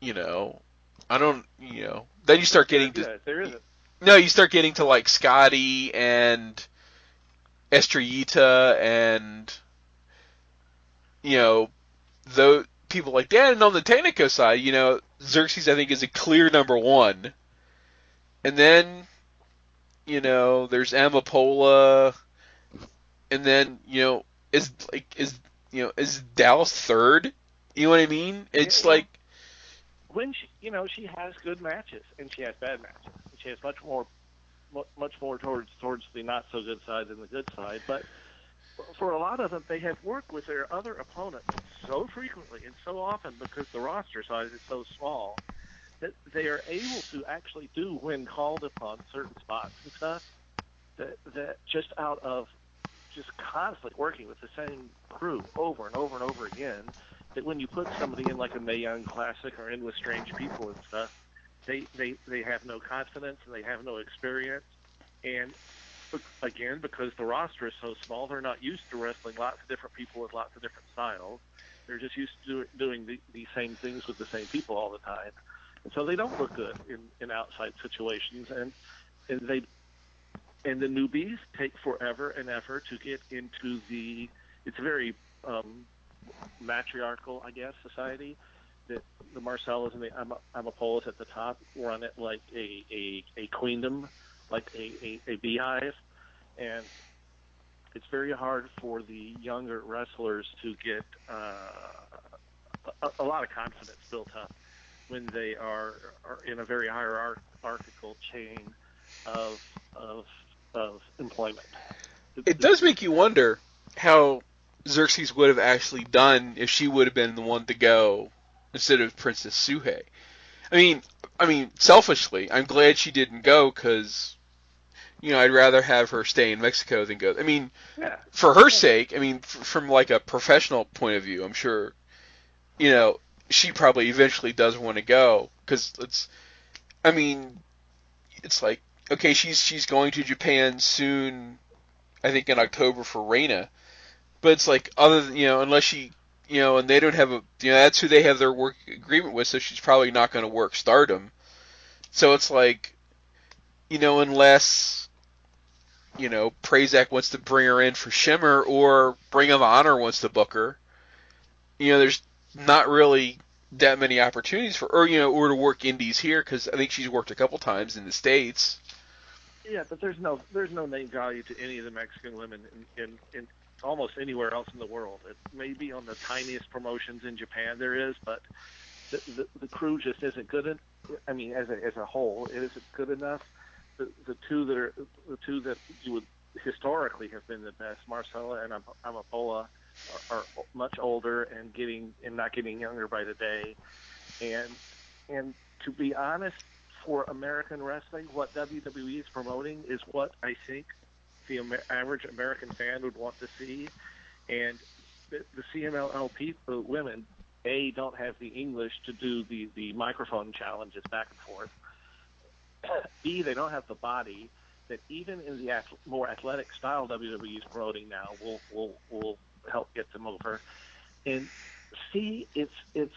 you know, I don't you know. Then you start getting
to.
No, you start getting to like Skadi and Estrellita and you know, the people like that. And on the Technico side, you know, Zeuxis I think is a clear number one. And then, you know, there's Amapola, and then you know, is like is you know is Dalys third? You know what I mean? It's
yeah,
like
when she, you know, she has good matches and she has bad matches. She has much more, much more towards towards the not so good side than the good side. But for a lot of them, they have worked with their other opponents so frequently and so often because the roster size is so small that they are able to actually do when called upon certain spots and stuff that that just out of just constantly working with the same crew over and over and over again that when you put somebody in like a Mae Young Classic or in with strange people and stuff, they they they have no confidence and they have no experience, and again because the roster is so small, they're not used to wrestling lots of different people with lots of different styles. They're just used to doing the, the same things with the same people all the time, and so they don't look good in in outside situations, and and they and the newbies take forever and ever to get into the. It's a very um, matriarchal, I guess, society. That the Marcelas and the Am- Amapolas at the top run it like a a, a queendom, like a, a, a beehive, and it's very hard for the younger wrestlers to get uh, a, a lot of confidence built up when they are, are in a very hierarchical chain of of of employment.
It does make you wonder how Zeuxis would have actually done if she would have been the one to go instead of Princess Sugehit. I mean, I mean, selfishly, I'm glad she didn't go because, you know, I'd rather have her stay in Mexico than go. I mean,
yeah.
for her sake, I mean, f- from like a professional point of view, I'm sure, you know, she probably eventually does want to go because it's, I mean, it's like okay, she's she's going to Japan soon. I think in October for Reina, but it's like other than, you know unless she you know and they don't have a you know that's who they have their work agreement with, so she's probably not going to work Stardom. So it's like, you know, unless you know Prazak wants to bring her in for Shimmer or Ring of Honor wants to book her, you know, there's not really that many opportunities for or you know or to work indies here because I think she's worked a couple times in the states.
Yeah, but there's no there's no name value to any of the Mexican women in, in, in almost anywhere else in the world. It may be on the tiniest promotions in Japan there is, but the the, the crew just isn't good. In, I mean, as a as a whole, it isn't good enough. The the two that are the two that you would historically have been the best, Marcela and Amapola, are, are much older and getting and not getting younger by the day, and and to be honest, for American wrestling, what WWE is promoting is what I think the Amer- average American fan would want to see. And the, the CMLL people, women, a don't have the English to do the the microphone challenges back and forth. <coughs> B they don't have the body that even in the more athletic style WWE is promoting now will will will help get them over. And C it's it's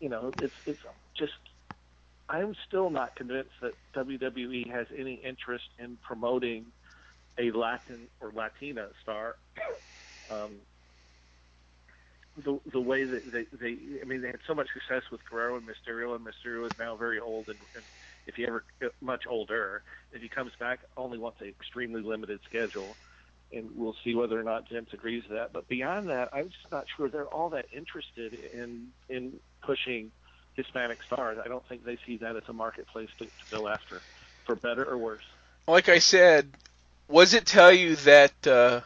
you know it's it's just I'm still not convinced that WWE has any interest in promoting a Latin or Latina star. <coughs> Um, the the way that they, they I mean they had so much success with Guerrero and Mysterio and Mysterio is now very old and, and if he ever much older if he comes back only wants an extremely limited schedule and we'll see whether or not Vince agrees to that. But beyond that I'm just not sure they're all that interested in in pushing Hispanic stars. I don't think they see that as a marketplace to, to go after for better or worse.
Like I said was it tell you that uh,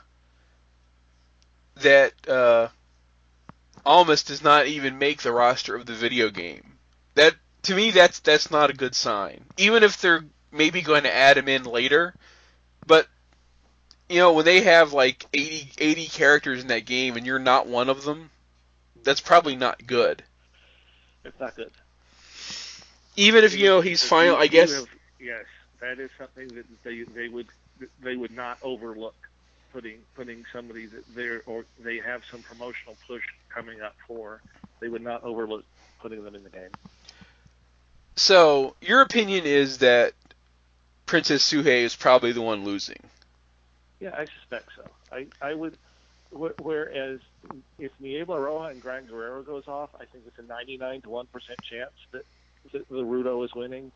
that uh, Almas does not even make the roster of the video game. That to me, that's that's not a good sign. Even if they're maybe going to add him in later, but you know when they have like 80, 80 characters in that game and you're not one of them, that's probably not good.
It's not good.
Even if you know he's final, I guess. Have,
yes, that is something that they they would they would not overlook putting putting somebody that they're or they have some promotional push coming up for. They would not overlook putting them in the game.
So your opinion is that Princess Sugehit is probably the one losing.
Yeah, I suspect so. I I would. Whereas if Niebla Roja and Gran Guerrero goes off, I think it's a 99 to 1% chance that, that the Rudo is winning.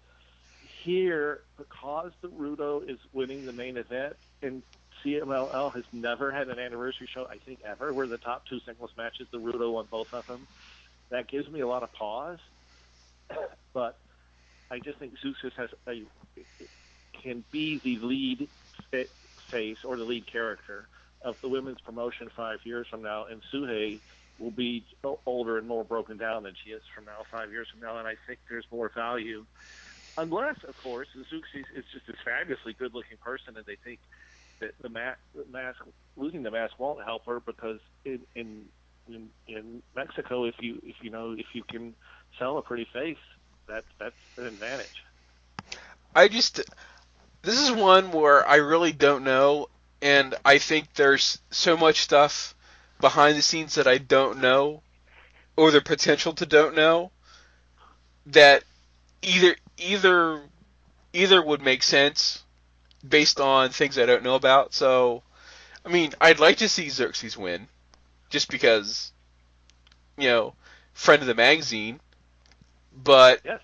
Here, because the Rudo is winning the main event, and CMLL has never had an anniversary show, I think ever, where the top two singles matches, the Rudo won both of them. That gives me a lot of pause. <clears throat> but I just think Zeuxis has a, can be the lead face or the lead character of the women's promotion five years from now, and Sugehit will be older and more broken down than she is from now, five years from now, and I think there's more value. Unless, of course, Zeuxis is just this fabulously good-looking person, and they think that the mask, mask losing the mask won't help her because in, in in in Mexico, if you if you know if you can sell a pretty face, that that's an advantage.
I just this is one where I really don't know, and I think there's so much stuff behind the scenes that I don't know, or the potential to don't know, that either either either would make sense based on things I don't know about. So, I mean, I'd like to see Zeuxis win, just because, you know, friend of the magazine. But
yes.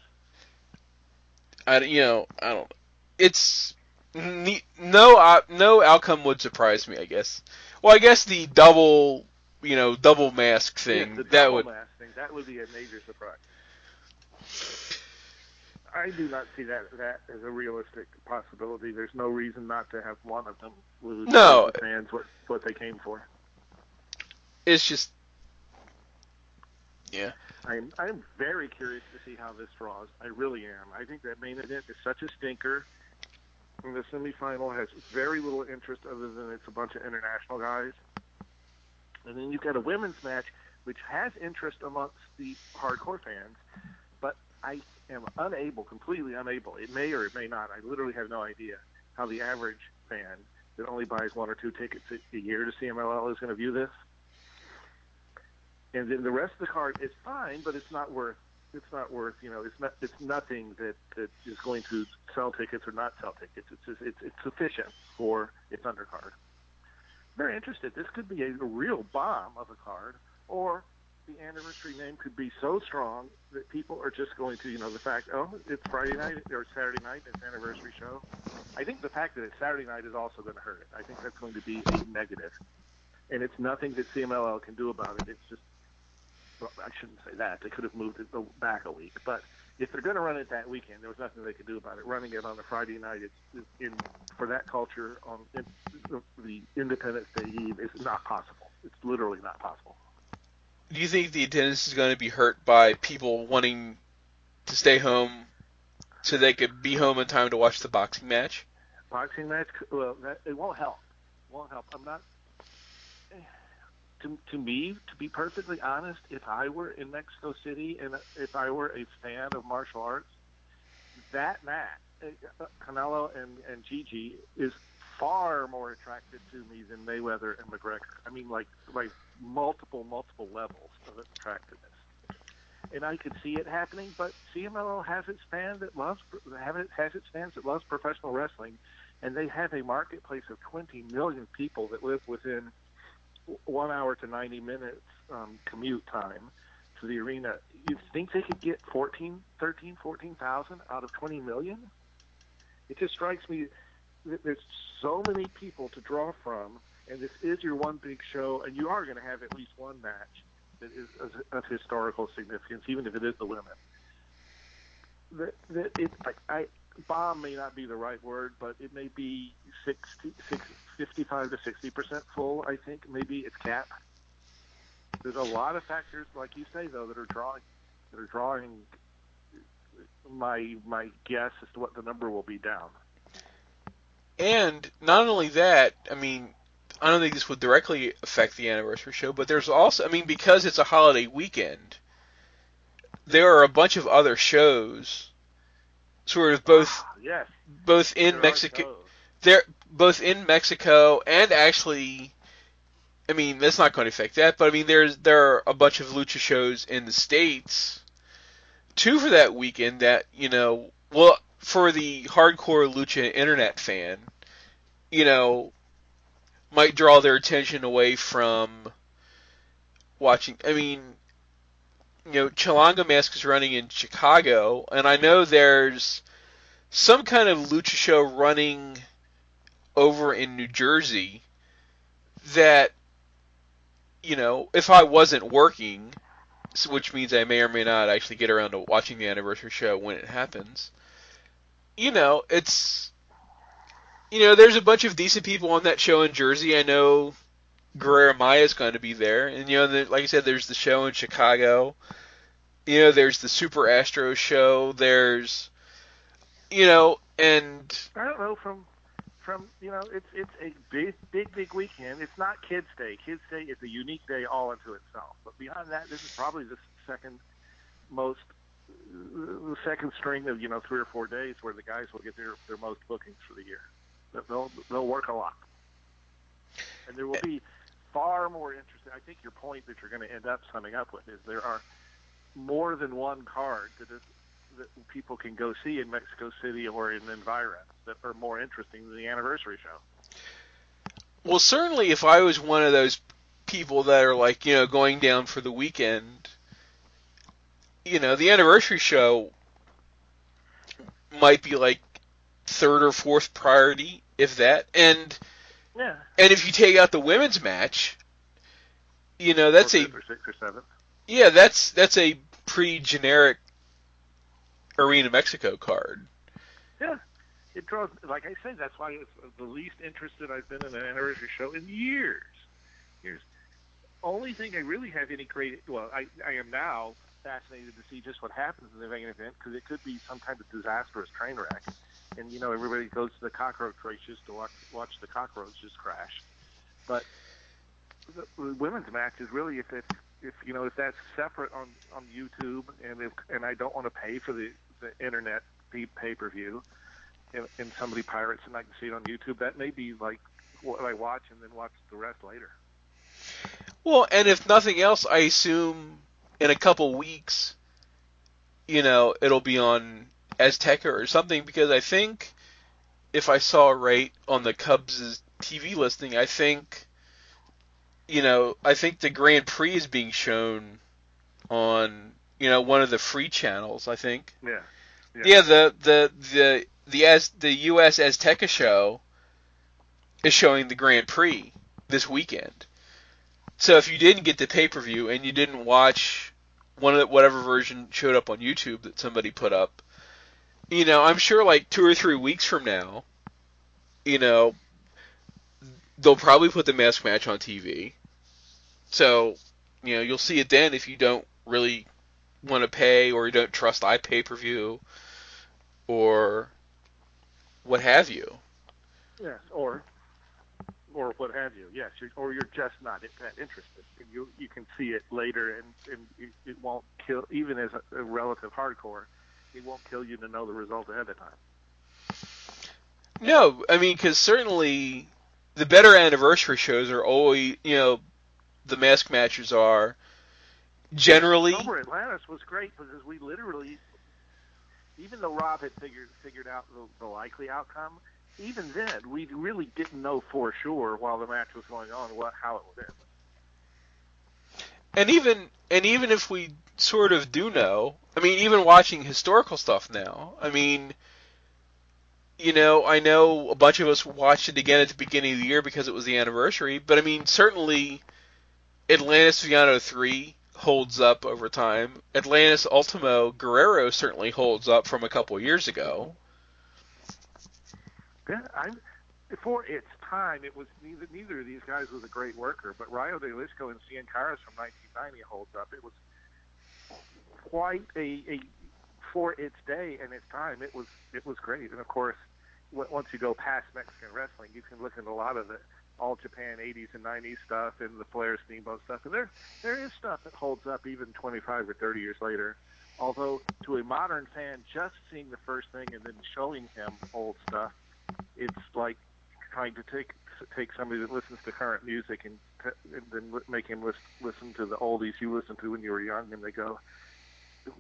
I you know I don't. It's no uh, no outcome would surprise me. I guess. Well, I guess the double you know double mask thing
yes,
that would
thing that would be a major surprise. I do not see that that as a realistic possibility. There's no reason not to have one of them lose
no.
the fans what what they came for.
It's just yeah.
I'm I'm very curious to see how this draws. I really am. I think that main event is such a stinker. And the semifinal has very little interest other than it's a bunch of international guys. And then you've got a women's match which has interest amongst the hardcore fans, but I am unable, completely unable. It may or it may not. I literally have no idea how the average fan that only buys one or two tickets a year to CMLL is going to view this. And then the rest of the card is fine, but it's not worth. It's not worth. You know, it's not. It's nothing that that is going to sell tickets or not sell tickets. It's just, it's it's sufficient for its undercard. Very interested. This could be a, real bomb of a card, or the anniversary name could be so strong that people are just going to, you know, the fact, oh, it's Friday night or Saturday night, it's anniversary show. I think the fact that it's Saturday night is also going to hurt it. I think that's going to be a negative. And it's nothing that CMLL can do about it. It's just, well, I shouldn't say that. They could have moved it back a week. But if they're going to run it that weekend, there was nothing they could do about it. Running it on a Friday night, it's, in for that culture on in, the Independence Day Eve is not possible. It's literally not possible
do you think the attendance is going to be hurt by people wanting to stay home so they could be home in time to watch the boxing match?
Boxing match, well, that, it won't help. It won't help. I'm not. To, to me, to be perfectly honest, if I were in Mexico City and if I were a fan of martial arts, that match, uh, Canelo and, and Gigi, is far more attractive to me than Mayweather and McGregor. I mean, like like multiple multiple levels of attractiveness. And I could see it happening, but CMLL has its fans that loves has its fans that loves professional wrestling, and they have a marketplace of 20 million people that live within one hour to 90 minutes um, commute time to the arena. You think they could get 14, 13, 14,000 out of 20 million? It just strikes me that there's so many people to draw from, and this is your one big show, and you are going to have at least one match that is of historical significance, even if it is the women. That, that it, like I, bomb may not be the right word, but it may be 60, 60 55 to 60 percent full. I think maybe it's cap. There's a lot of factors, like you say, though, that are drawing that are drawing my my guess as to what the number will be down.
And not only that, I mean, I don't think this would directly affect the anniversary show, but there's also, I mean, because it's a holiday weekend, there are a bunch of other shows, sort of both,
ah, yes.
both in
there
Mexico, they're both in Mexico and actually, I mean, that's not going to affect that, but I mean, there's there are a bunch of lucha shows in the states, two for that weekend that you know, well, for the hardcore lucha internet fan, you know, might draw their attention away from watching. I mean, you know, Chilanga Mask is running in Chicago, and I know there's some kind of lucha show running over in New Jersey that, you know, if I wasn't working, which means I may or may not actually get around to watching the anniversary show when it happens you know, it's you know, there's a bunch of decent people on that show in Jersey. I know Guerrero Maya is going to be there, and you know, the, like I said, there's the show in Chicago. You know, there's the Super Astro show. There's, you know, and
I don't know from from you know, it's it's a big big big weekend. It's not Kids Day. Kids Day is a unique day all unto itself. But beyond that, this is probably the second most the second string of you know three or four days where the guys will get their their most bookings for the year. They'll they'll work a lot, and there will be far more interesting. I think your point that you're going to end up summing up with is there are more than one card that is that people can go see in Mexico City or in environs that are more interesting than the anniversary show.
Well, certainly, if I was one of those people that are like you know going down for the weekend you know, the anniversary show might be like third or fourth priority, if that. And
yeah.
And if you take out the women's match, you know that's
a
or
six or seven.
Yeah, that's that's a pretty generic Arena Mexico card.
Yeah, it draws. Like I said, that's why it's the least interested I've been in an anniversary show in years. Years. Only thing I really have any great. Well, I I am now fascinated to see just what happens in the main event because it could be some kind of disastrous train wreck. And you know, everybody goes to the cockroach races to watch watch the cockroaches crash. But the, the women's match is really if it's if you know if that's separate on on YouTube and if and I don't want to pay for the the internet pay per view and, and somebody pirates and I can see it on YouTube, that may be like what I watch and then watch the rest later.
Well, and if nothing else, I assume in a couple weeks, you know, it'll be on Azteca or something because I think if I saw right on the Cubs' TV listing, I think you know, I think the Grand Prix is being shown on you know one of the free channels. I think.
Yeah.
Yeah. yeah the the the the as the U.S. Azteca show is showing the Grand Prix this weekend. So if you didn't get the pay per view and you didn't watch one of the, whatever version showed up on YouTube that somebody put up. You know, I'm sure like two or three weeks from now, you know, they'll probably put the mask match on TV. So, you know, you'll see it then if you don't really want to pay or you don't trust iPay per view or what have you.
Yes, or or what have you. Yes, you're, or you're just not that interested. You you can see it later, and and it, it won't kill even as a, a relative hardcore. It won't kill you to know the result ahead of time.
No, I mean because certainly the better anniversary shows are always you know the mask matches are generally.
Over Atlantis was great because we literally, even though Rob had figured figured out the, the likely outcome, even then we really didn't know for sure while the match was going on what how it would end.
And even and even if we sort of do know, I mean, even watching historical stuff now, I mean, you know, I know a bunch of us watched it again at the beginning of the year because it was the anniversary, but I mean, certainly Atlantis Villano 3 holds up over time. Atlantis Ultimo Guerrero certainly holds up from a couple years ago.
Yeah, I'm, for its time, it was neither neither of these guys was a great worker, but Rayo de Jalisco and Cien Caras from 1990 holds up. It was quite a, a for its day and its time. It was it was great, and of course, once you go past Mexican wrestling, you can look at a lot of the all Japan 80s and 90s stuff and the Flair Steamboat stuff, and there there is stuff that holds up even 25 or 30 years later. Although to a modern fan, just seeing the first thing and then showing him old stuff, it's like trying to take take somebody that listens to current music and, and then make him listen, listen to the oldies you listened to when you were young, and they go,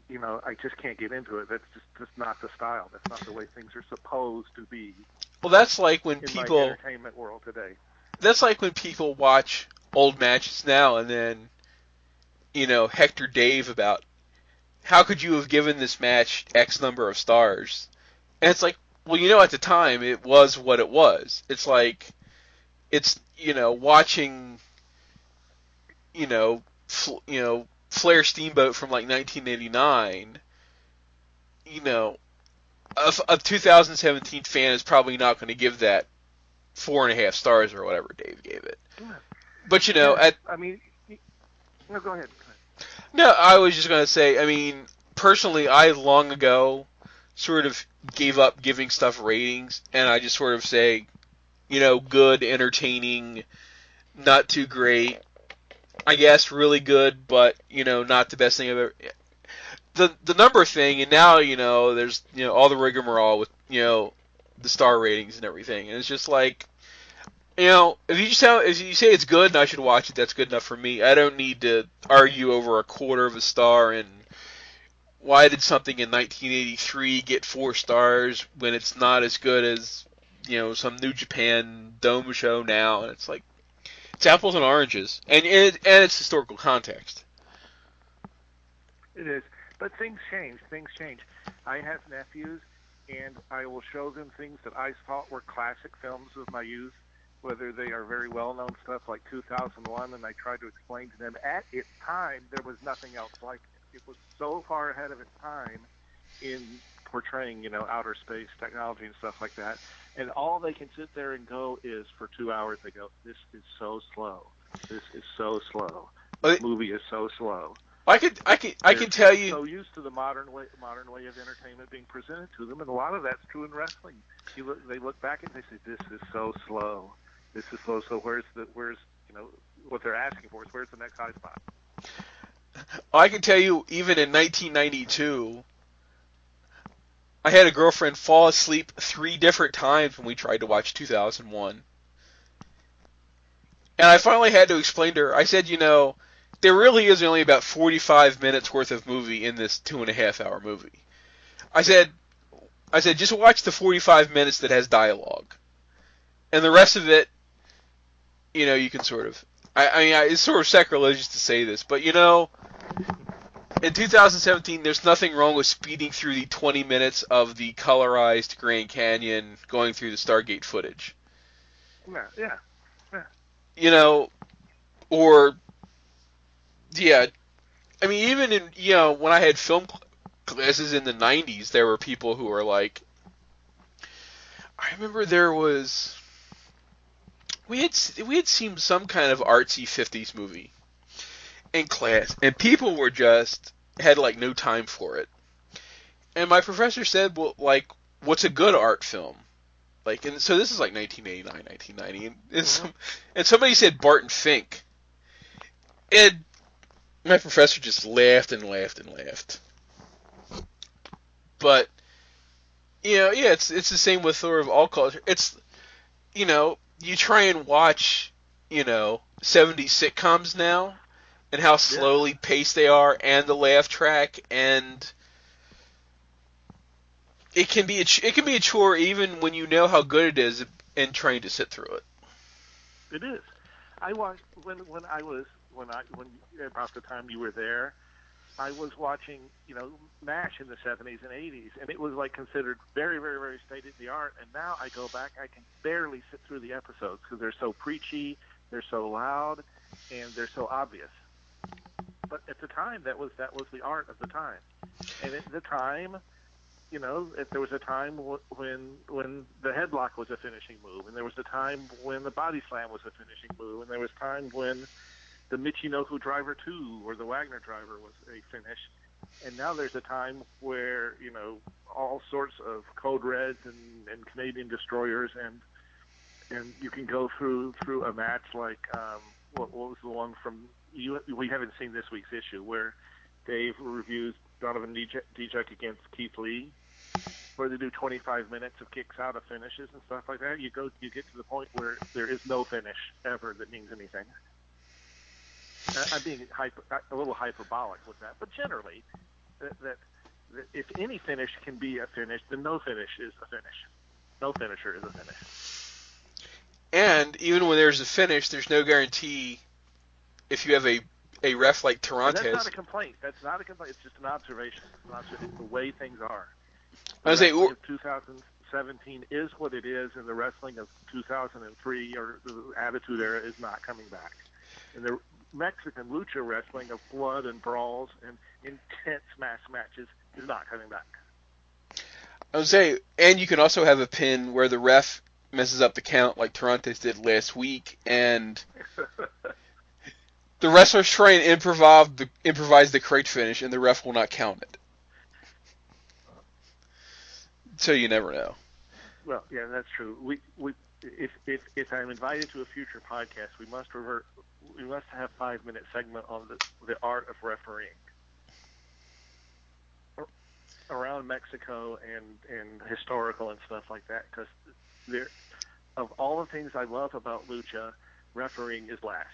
you know, I just can't get into it. That's just just not the style. That's not the way things are supposed to be.
Well, that's like when
in
people
entertainment world today.
That's like when people watch old matches now and then, you know, Hector Dave about how could you have given this match X number of stars, and it's like, well, you know, at the time it was what it was. It's like, it's you know, watching, you know, fl- you know, Flair Steamboat from like 1989. You know, a, a 2017 fan is probably not going to give that four and a half stars or whatever Dave gave it. But you know, at
I mean, no, go ahead.
No, I was just going to say, I mean, personally, I long ago sort of gave up giving stuff ratings, and I just sort of say, you know, good, entertaining, not too great, I guess really good, but you know, not the best thing I've ever. The the number thing, and now you know, there's you know all the rigmarole with you know the star ratings and everything, and it's just like, you know, if you just tell, if you say it's good and I should watch it, that's good enough for me. I don't need to argue over a quarter of a star and why did something in 1983 get four stars when it's not as good as you know some New Japan Dome show now, and it's like it's apples and oranges, and it, and it's historical context.
It is, but things change. Things change. I have nephews, and I will show them things that I thought were classic films of my youth, whether they are very well-known stuff like 2001, and I try to explain to them at its time there was nothing else like it. It was so far ahead of its time in portraying, you know, outer space technology and stuff like that. And all they can sit there and go is for two hours they go, This is so slow. This is so slow. This movie is so slow.
I could, I can, I can tell you.
So used to the modern way, modern way of entertainment being presented to them, and a lot of that's true in wrestling. You look, they look back and they say, "This is so slow. This is slow. So where's the, where's, you know, what they're asking for is where's the next high spot."
I can tell you, even in 1992, I had a girlfriend fall asleep three different times when we tried to watch 2001. And I finally had to explain to her. I said, you know, there really is only about 45 minutes worth of movie in this two and a half hour movie. I said, I said, just watch the 45 minutes that has dialogue, and the rest of it, you know, you can sort of. I, I mean, it's sort of sacrilegious to say this, but you know, in 2017, there's nothing wrong with speeding through the 20 minutes of the colorized Grand Canyon going through the Stargate footage.
Yeah, yeah, yeah.
You know, or yeah, I mean, even in you know when I had film classes in the '90s, there were people who were like, I remember there was we had we had seen some kind of artsy '50s movie in class, and people were just had like no time for it. And my professor said, "Well, like, what's a good art film?" Like, and so this is like 1989, 1990, and, and, mm-hmm. some, and somebody said Barton Fink, and my professor just laughed and laughed and laughed. But you know, yeah, it's it's the same with sort of all culture. It's you know, you try and watch, you know, 70s sitcoms now, and how slowly paced they are, and the laugh track, and it can be a ch- it can be a chore even when you know how good it is and trying to sit through it.
It is. I watched when when I was when I when about the time you were there. I was watching, you know, MASH in the 70s and 80s, and it was like considered very, very, very state of the art. And now I go back, I can barely sit through the episodes because they're so preachy, they're so loud, and they're so obvious. But at the time, that was that was the art of the time. And at the time, you know, if there was a time w- when when the headlock was a finishing move, and there was a time when the body slam was a finishing move, and there was time when the Michinoku driver two or the Wagner driver was a finish. And now there's a time where you know all sorts of code reds and, and Canadian destroyers and and you can go through through a match like um, what, what was the one from you? We haven't seen this week's issue where Dave reviews Donovan Dijak against Keith Lee, where they do 25 minutes of kicks out of finishes and stuff like that. You go, you get to the point where there is no finish ever that means anything. I'm being hyper, a little hyperbolic with that, but generally, that, that, that if any finish can be a finish, then no finish is a finish. No finisher is a finish.
And even when there's a finish, there's no guarantee if you have a a ref like Tirantes.
That's not a complaint. That's not a complaint. It's just an observation. It's, just, it's the way things are.
I was saying,
2017 is what it is, and the wrestling of 2003 or the Attitude Era is not coming back. And the Mexican lucha wrestling of blood and brawls and intense mass matches is not coming back.
I would say, and you can also have a pin where the ref messes up the count like Tirantes did last week, and <laughs> the wrestlers try and improvise the, improvise the correct finish, and the ref will not count it. So you never know.
Well, yeah, that's true. We we if if if I'm invited to a future podcast, we must revert. We must have five minute segment on the the art of refereeing around Mexico and and historical and stuff like that because there of all the things I love about lucha, refereeing is last.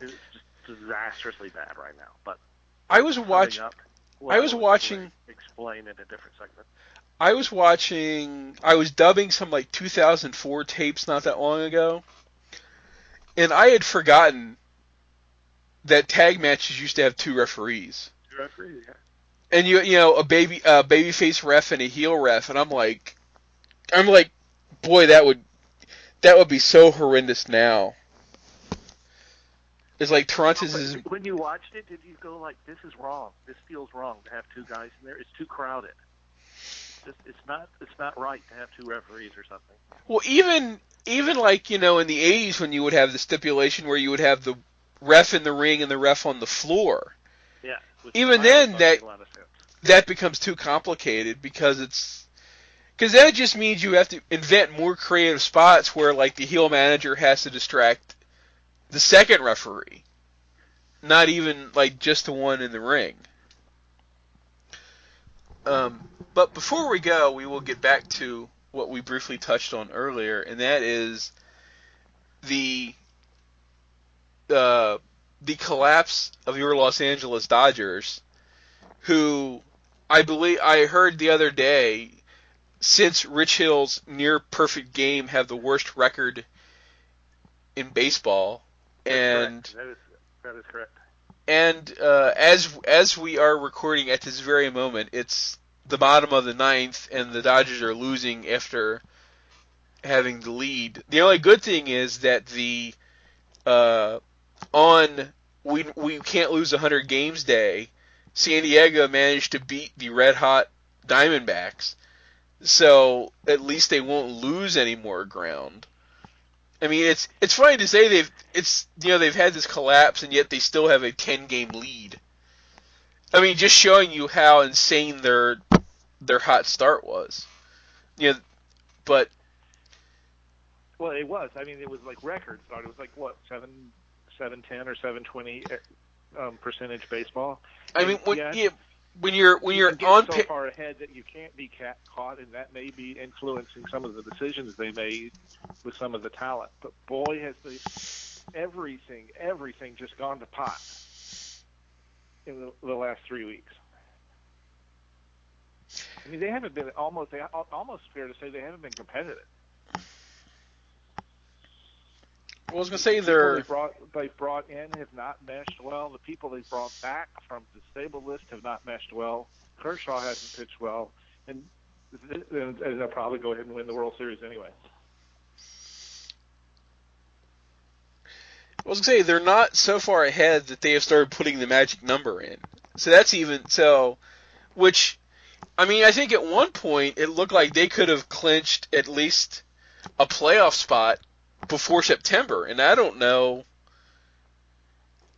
It's just disastrously bad right now. But
I was watching. I was watching.
Explain in a different segment.
I was watching. I was dubbing some like 2004 tapes not that long ago, and I had forgotten that tag matches used to have two referees.
Two referees, yeah.
And you you know a baby a babyface ref and a heel ref, and I'm like, I'm like, boy, that would that would be so horrendous now. It's like Tirantes is.
When you watched it, did you go like, "This is wrong. This feels wrong to have two guys in there. It's too crowded. It's, it's not. It's not right to have two referees or something."
Well, even even like you know in the '80s when you would have the stipulation where you would have the ref in the ring and the ref on the floor.
Yeah.
Even then, that that becomes too complicated because it's because that just means you have to invent more creative spots where like the heel manager has to distract the second referee, not even like just the one in the ring. Um, but before we go, we will get back to what we briefly touched on earlier, and that is the uh, the collapse of your Los Angeles Dodgers, who I believe I heard the other day, since Rich Hill's near perfect game have the worst record in baseball, and
that is that is correct.
And uh, as as we are recording at this very moment, it's the bottom of the ninth, and the Dodgers are losing after having the lead. The only good thing is that the uh, on we we can't lose 100 games day. San Diego managed to beat the red hot Diamondbacks, so at least they won't lose any more ground. I mean, it's it's funny to say they've it's you know they've had this collapse and yet they still have a ten game lead. I mean, just showing you how insane their their hot start was. You know, but
Well, it was. I mean, it was like record start. It was like what seven, seven ten or seven twenty um, percentage baseball.
I mean,
And,
when,
yeah,
yeah, when you're when
you
you're
can
on
so far ahead that you can't be ca- caught, and that may be influencing some of the decisions they made with some of the talent. But boy, has the everything, everything just gone to pot in the, the last three weeks. I mean, they haven't been almost. They almost fair to say they haven't been competitive.
I was gonna say
people
they're
they brought they brought in have not meshed well. The people they brought back from the stable list have not meshed well. Kershaw hasn't pitched well, and, and, and they'll probably go ahead and win the World Series anyway.
I was gonna say they're not so far ahead that they have started putting the magic number in. So that's even so, which, I mean, I think at one point it looked like they could have clinched at least a playoff spot before September, and I don't know.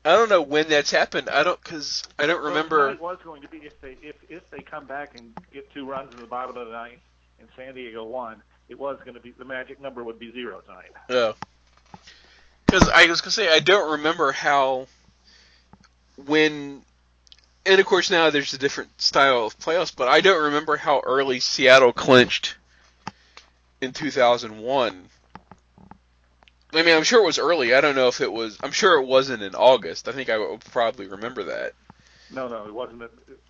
I don't know when that's happened. I don't because I don't remember.
it was going to be if they if if they come back and get two runs in the bottom of the ninth and San Diego won, it was going to be the magic number would be zero tonight.
Yeah. Because I was gonna say I don't remember how when, and of course now there's a different style of playoffs, but I don't remember how early Seattle clinched in 2001. I mean, I'm sure it was early. I don't know if it was. I'm sure it wasn't in August. I think I would probably remember that.
No, no, it wasn't.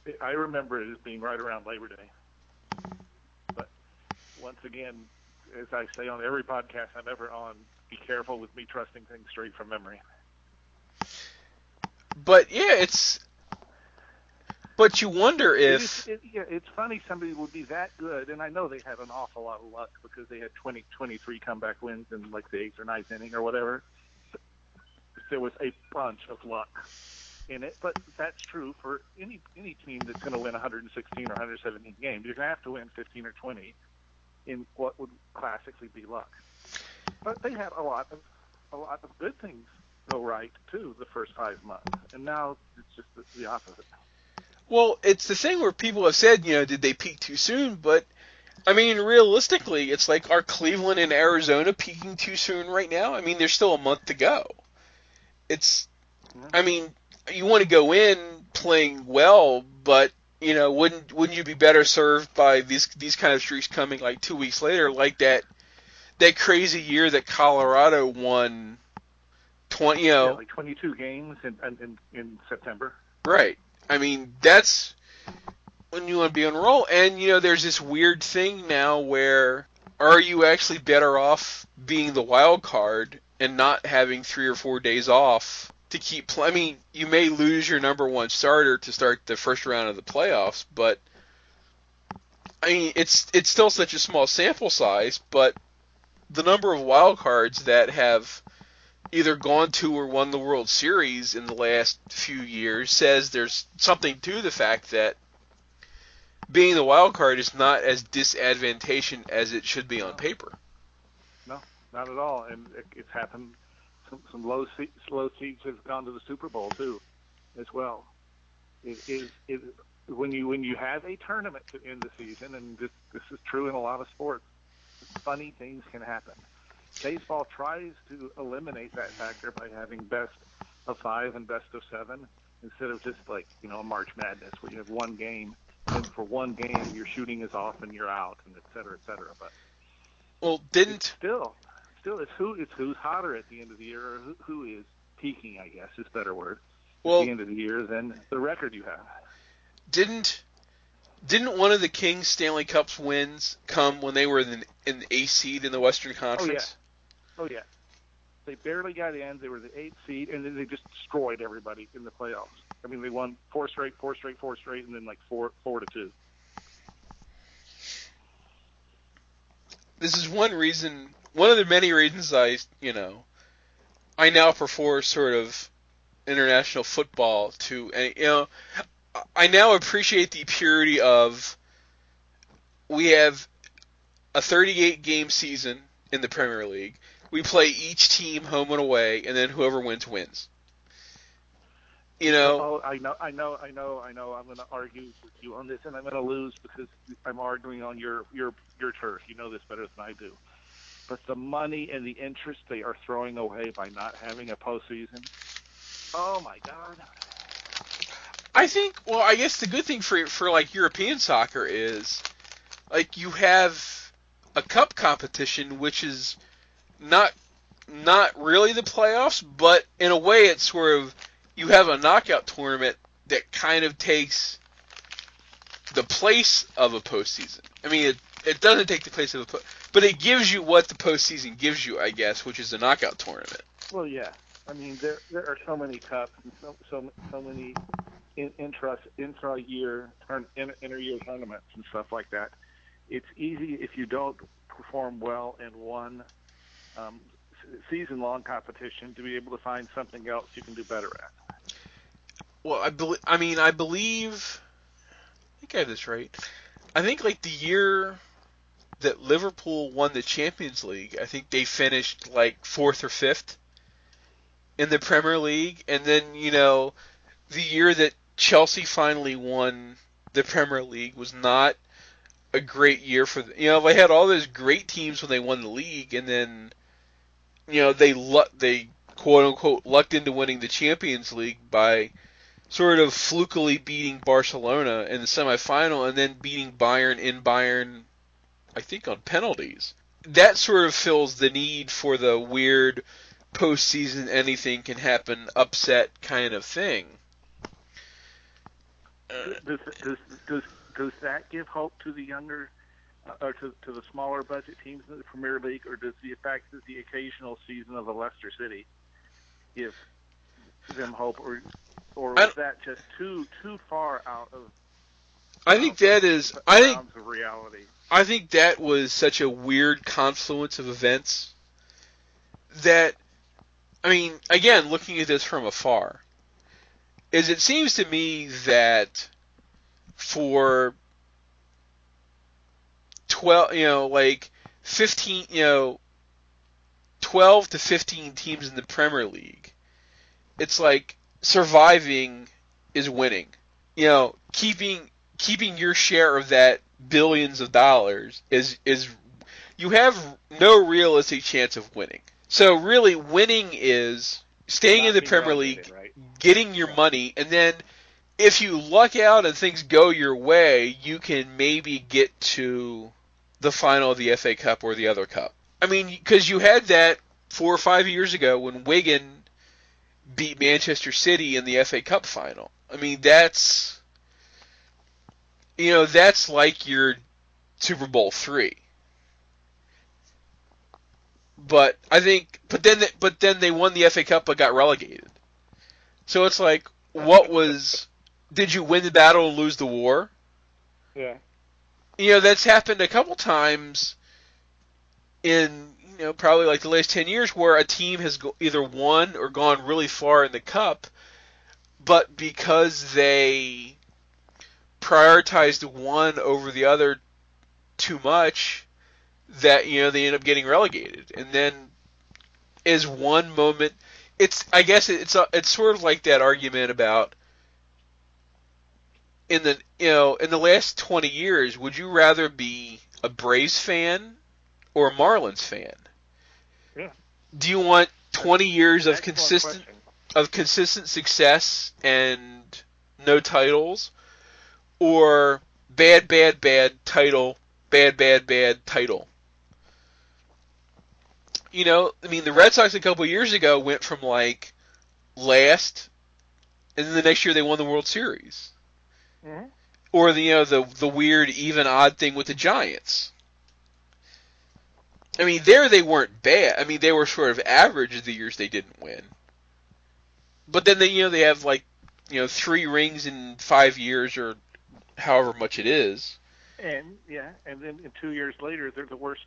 It, I remember it as being right around Labor Day. But once again, as I say on every podcast I'm ever on, be careful with me trusting things straight from memory.
But yeah, it's. But you wonder if
is- it, yeah, it's funny somebody would be that good, and I know they had an awful lot of luck because they had 20, 23 comeback wins in like the eighth or ninth inning or whatever. There was a bunch of luck in it, but that's true for any any team that's going to win 116 or 117 games. You're going to have to win 15 or 20 in what would classically be luck. But they had a lot of a lot of good things go right too the first five months, and now it's just the, the opposite.
Well, it's the thing where people have said, you know, did they peak too soon? But I mean, realistically, it's like are Cleveland and Arizona peaking too soon right now? I mean, there's still a month to go. It's, I mean, you want to go in playing well, but you know, wouldn't wouldn't you be better served by these these kind of streaks coming like two weeks later, like that that crazy year that Colorado won twenty, you know,
Yeah, like 22 games in in, in, in September.
Right. I mean, that's when you want to be on roll. And, you know, there's this weird thing now where are you actually better off being the wild card and not having three or four days off to keep pl- I mean, you may lose your number one starter to start the first round of the playoffs, but I mean, it's it's still such a small sample size, but the number of wild cards that have either gone to or won the World Series in the last few years says there's something to the fact that being the wild card is not as disadvantageous as it should be on paper.
No, not at all. And it, it's happened. Some, some low se- low seeds have gone to the Super Bowl too, as well. It is it, when you when you have a tournament to end the season, and this this is true in a lot of sports. Funny things can happen. Baseball tries to eliminate that factor by having best of five and best of seven instead of just like you know a March Madness where you have one game and for one game your shooting is off and you're out and et cetera, et cetera. But
Well, didn't
still, still, it's who it's who's hotter at the end of the year, or who, who is peaking. I guess is a better word.
well
at the end of the year than the record you have.
didn't didn't one of the Kings Stanley Cups wins come when they were in, in the A seed in the Western oh, Conference?
Oh yeah, they barely got in. They were the eighth seed, and then they just destroyed everybody in the playoffs. I mean, they won four straight, four straight, four straight, and then like four, four to two.
this is one reason, one of the many reasons I, you know, I now prefer sort of international football to, you know, I now appreciate the purity of we have a 38 game season in the Premier League. We play each team home and away, and then whoever wins wins. You know,
Oh, I know, I know, I know, I know. I'm going to argue with you on this, and I'm going to lose because I'm arguing on your your your turf. You know this better than I do. but the money and the interest they are throwing away by not having a postseason. Oh my God!
I think. Well, I guess the good thing for for like European soccer is, like you have a cup competition, which is not not really the playoffs, but in a way, it's sort of you have a knockout tournament that kind of takes the place of a postseason. I mean, it it doesn't take the place of a po- but it gives you what the postseason gives you, I guess, which is a knockout tournament.
Well, yeah. I mean, there there are so many cups and so so so many in, intra intra year inter year tournaments and stuff like that. It's easy if you don't perform well in one um, season long competition to be able to find something else you can do better at.
Well, I believe. I mean, I believe. I think I have this right. I think like the year that Liverpool won the Champions League, I think they finished like fourth or fifth in the Premier League, and then you know the year that Chelsea finally won the Premier League was not a great year for the, you know they had all those great teams when they won the league, and then you know they they quote unquote lucked into winning the Champions League by sort of flukily beating Barcelona in the semifinal and then beating Bayern in Bayern, I think on penalties. That sort of fills the need for the weird postseason anything can happen upset kind of thing.
does, does, does, does that give hope to the younger or to, to the smaller budget teams in the Premier League, or does the fact that the occasional season of a Leicester City give them hope, or or is that just too too far out of?
I think that is. I think
of reality.
I think that was such a weird confluence of events that I mean, again, looking at this from afar, is it seems to me that for 12, you know, like 15, you know, 12 to 15 teams in the Premier League, it's like surviving is winning. You know, keeping keeping your share of that billions of dollars is is you have no realistic chance of winning. So really winning is staying Not in the Premier League, right? getting your money and then if you luck out and things go your way, you can maybe get to the final of the FA Cup or the other cup. I mean, because you had that four or five years ago when Wigan beat Manchester City in the FA Cup final. I mean, that's you know, that's like your Super Bowl 3. But I think but then they, but then they won the FA Cup but got relegated. So it's like what was did you win the battle and lose the war?
Yeah.
You know, that's happened a couple times in you know probably like the last 10 years where a team has go- either won or gone really far in the cup but because they prioritized one over the other too much that you know they end up getting relegated. And then is one moment it's I guess it's a, it's sort of like that argument about in the you know in the last 20 years would you rather be a Braves fan or a Marlins fan
yeah.
Do you want 20 years of consistent of consistent success and no titles or bad bad bad title, bad bad bad title? You know, I mean the Red Sox a couple years ago went from like last and then the next year they won the World Series.
Mm-hmm.
Or the you know the the weird even odd thing with the Giants I mean, there they weren't bad. I mean, they were sort of average the years they didn't win. But then they, you know, they have like, you know, three rings in five years or however much it is.
And yeah, and then in two years later, they're the worst,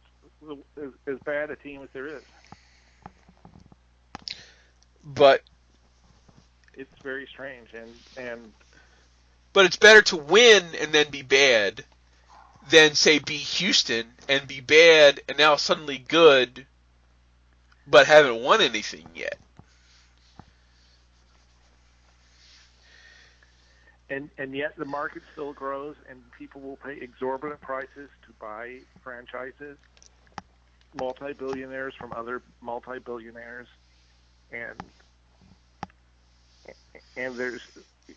as, as bad a team as there is.
But
it's very strange, and and.
But it's better to win and then be bad than say be Houston and be bad and now suddenly good, but haven't won anything yet.
And and yet the market still grows, and people will pay exorbitant prices to buy franchises. multi-billionaires from other multi-billionaires, and and there's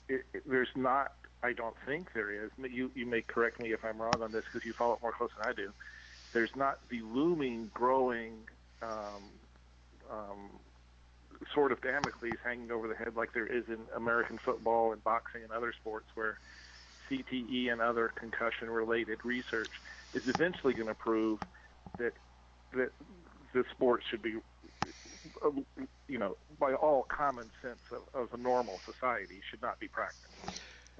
it, there's not. I don't think there is. You you may correct me if I'm wrong on this because you follow it more close than I do. There's not the looming, growing um, um, sword of Damocles hanging over the head like there is in American football and boxing and other sports where CTE and other concussion-related research is eventually going to prove that that the sport should be, you know, by all common sense of, of a normal society, should not be practiced.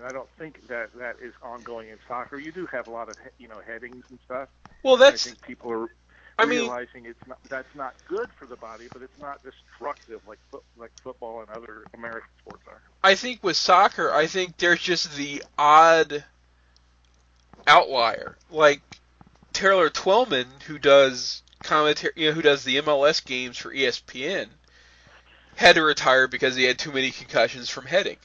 And I don't think that that is ongoing in soccer. You do have a lot of you know headings and stuff.
Well, that's.
I think people are
I mean,
realizing it's not that's not good for the body, but it's not destructive like like football and other American sports are.
I think with soccer, I think there's just the odd outlier, like Taylor Twellman, who does commentary, you know, who does the MLS games for ESPN, had to retire because he had too many concussions from heading.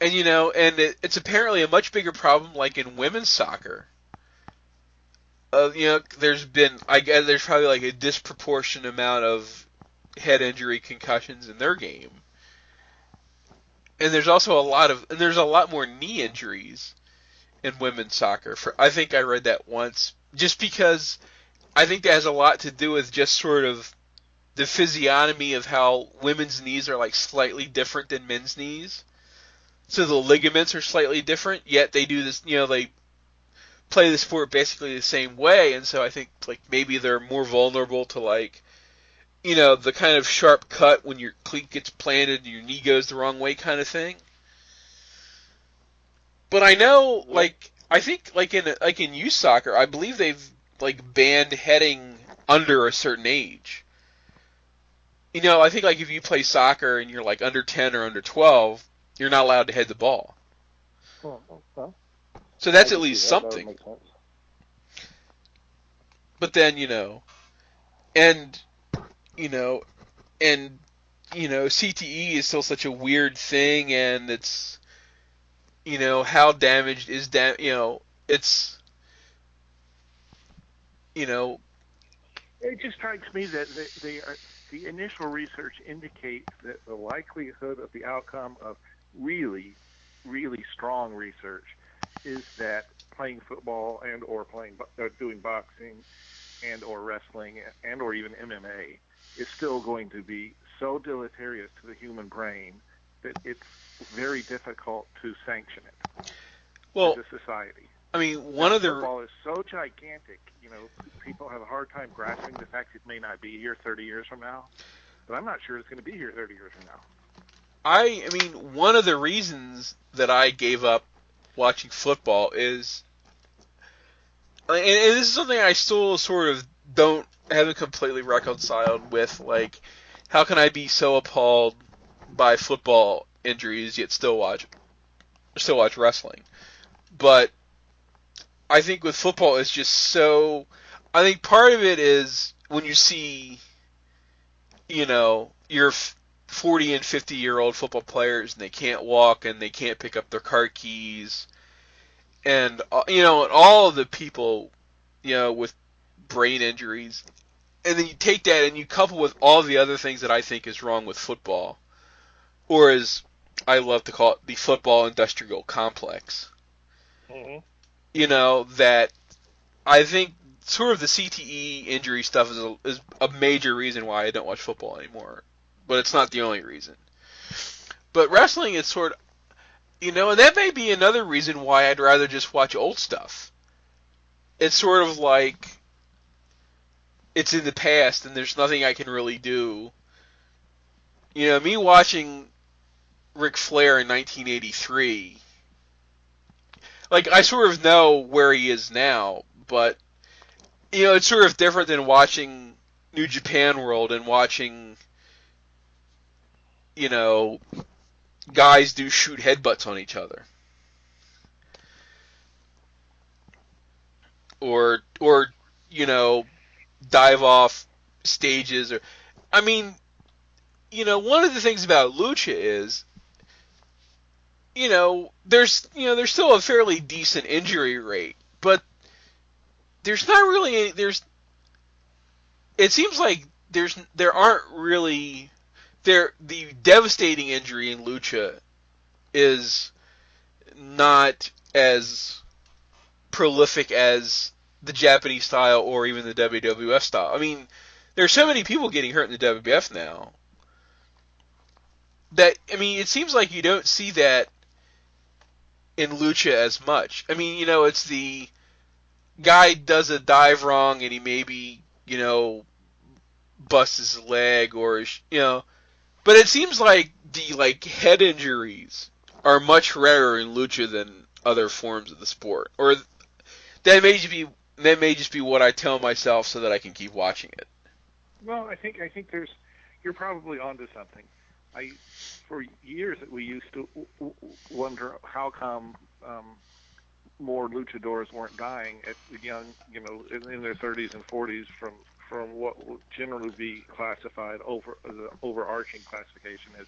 And you know, and it, it's apparently a much bigger problem, like in women's soccer. Uh, you know, there's been, I guess, there's probably like a disproportionate amount of head injury concussions in their game. And there's also a lot of, and there's a lot more knee injuries in women's soccer. For I think I read that once, just because I think that has a lot to do with just sort of the physiognomy of how women's knees are like slightly different than men's knees. So the ligaments are slightly different, yet they do this, you know, they play the sport basically the same way, and so I think like maybe they're more vulnerable to like, you know, the kind of sharp cut when your cleat gets planted and your knee goes the wrong way kind of thing. But I know, like, I think like in like in youth soccer, I believe they've like banned heading under a certain age. You know, I think like if you play soccer and you're like under 10 or under 12, you're not allowed to head the ball. So that's at least
that. That
something. But then, you know, and you know, and you know, CTE is still such a weird thing and it's you know, how damaged is dam you know, it's you know,
It just strikes me that they, are, uh, the initial research indicates that the likelihood of the outcome of really, really strong research is that playing football and or playing bo- uh, doing boxing and or wrestling and or even MMA is still going to be so deleterious to the human brain that it's very difficult to sanction it
well,
as a society.
I mean, one of the
football is so gigantic. You know, people have a hard time grasping the fact it may not be here 30 years from now. But I'm not sure it's going to be here 30 years from now.
I, I mean, one of the reasons that I gave up watching football is, and, and this is something I still sort of don't haven't completely reconciled with. Like, how can I be so appalled by football injuries yet still watch, still watch wrestling? But I think with football, it's just so. I think part of it is when you see, you know, your 40 and 50 year old football players and they can't walk and they can't pick up their car keys. And uh, you know and all of the people you know with brain injuries. And then you take that and you couple with all the other things that I think is wrong with football or as I love to call it the football industrial complex.
Mm-hmm.
you know that I think sort of the CTE injury stuff is a, is a major reason why I don't watch football anymore, but it's not the only reason. But wrestling is sort of, you know, and that may be another reason why I'd rather just watch old stuff. It's sort of like it's in the past and there's nothing I can really do. You know, me watching Ric Flair in 1983 like I sort of know where he is now, but you know, it's sort of different than watching New Japan World and watching you know guys do shoot headbutts on each other. Or or you know dive off stages or I mean you know one of the things about lucha is you know, there's you know there's still a fairly decent injury rate, but there's not really any, there's it seems like there's there aren't really there the devastating injury in lucha is not as prolific as the Japanese style or even the WWF style. I mean, there's so many people getting hurt in the WWF now that I mean, it seems like you don't see that in lucha as much. I mean, you know, it's the guy does a dive wrong and he maybe, you know, busts his leg or you know, but it seems like the like head injuries are much rarer in lucha than other forms of the sport. Or that may just be that may just be what I tell myself so that I can keep watching it.
Well, I think I think there's you're probably onto something. I for years we used to wonder how come um, more luchadors weren't dying at young, you know, in, in their 30s and 40s from from what would generally be classified over the overarching classification as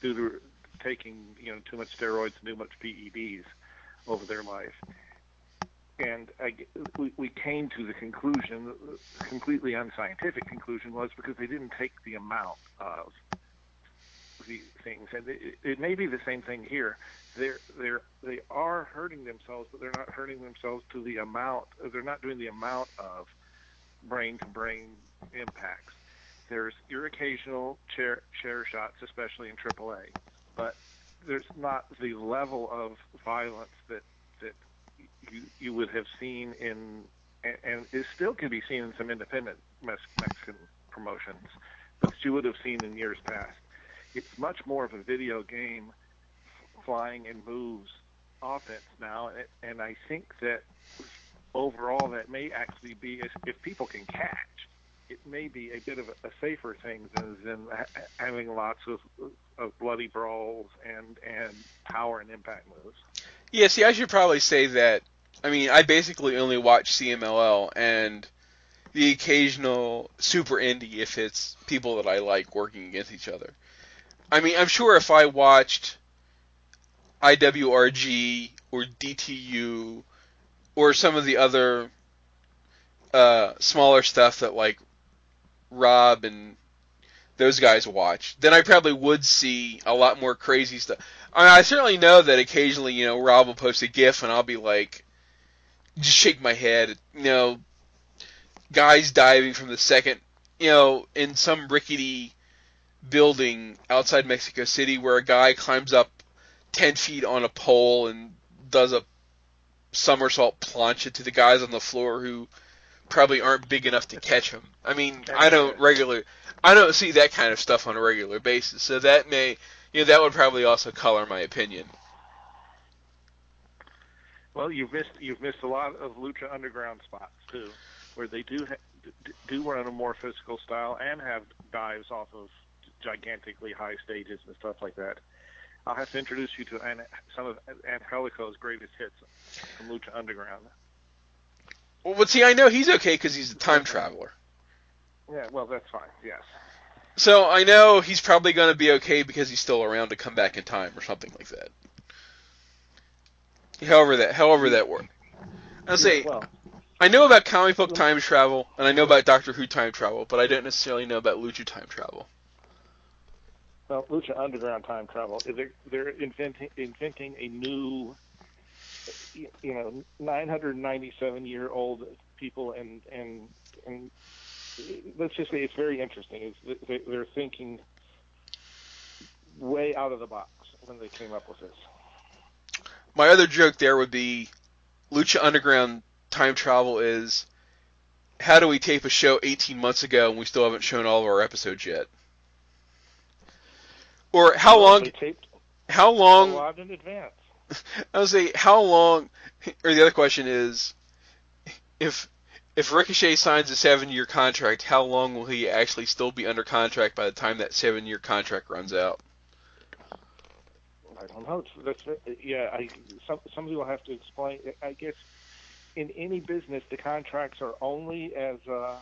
due to taking you know too much steroids and too much PEDs over their life. And I, we, we came to the conclusion, completely unscientific conclusion, was because they didn't take the amount of the things, and it, it may be the same thing here. They're they're they are hurting themselves, but they're not hurting themselves to the amount. They're not doing the amount of brain to brain impacts. There's your occasional chair chair shots, especially in AAA, but there's not the level of violence that that you you would have seen in and, and it still can be seen in some independent Mexican promotions, but you would have seen in years past. It's much more of a video game, flying and moves offense now, and, and I think that overall that may actually be if people can catch it may be a bit of a, safer thing than, than having lots of, of bloody brawls and and power and impact moves.
Yeah, see, I should probably say that. I mean, I basically only watch CMLL and the occasional super indie if it's people that I like working against each other. I mean, I'm sure if I watched IWRG or DTU or some of the other uh, smaller stuff that like Rob and those guys watch, then I probably would see a lot more crazy stuff. I, mean, I certainly know that occasionally, you know, Rob will post a GIF and I'll be like, just shake my head. You know, guys diving from the second, you know, in some rickety building outside Mexico City where a guy climbs up 10 feet on a pole and does a somersault plancha to the guys on the floor who probably aren't big enough to catch him. I mean, I don't regular, I don't see that kind of stuff on a regular basis. So that may, you know, that would probably also color my opinion.
Well, you've missed you've missed a lot of lucha underground spots too, where they do ha- do run a more physical style and have dives off of gigantically high stages and stuff like that. I'll have to introduce you to An- some of Angelico's greatest hits from Lucha Underground.
Well, but see, I know he's okay because he's a time traveler.
Yeah, well, that's fine. Yes.
So I know he's probably going to be okay because he's still around to come back in time or something like that. However that, however that works. I'll say, well, I know about comic book time travel and I know about Doctor Who time travel, but I don't necessarily know about Lucha time travel.
Well, Lucha Underground time travel. They're, they're inventing inventing a new you know 997 year old people and and and let's just say it's very interesting. It's, they're thinking way out of the box when they came up with this.
My other joke there would be Lucha Underground time travel is how do we tape a show 18 months ago and we still haven't shown all of our episodes yet? Or how long? How long?
In advance. <laughs>
I would say how long, or the other question is, if if Ricochet signs a seven-year contract, how long will he actually still be under contract by the time that seven-year contract runs out?
I don't know. That's, yeah, I, some, somebody will have to explain. I guess in any business, the contracts are only as uh,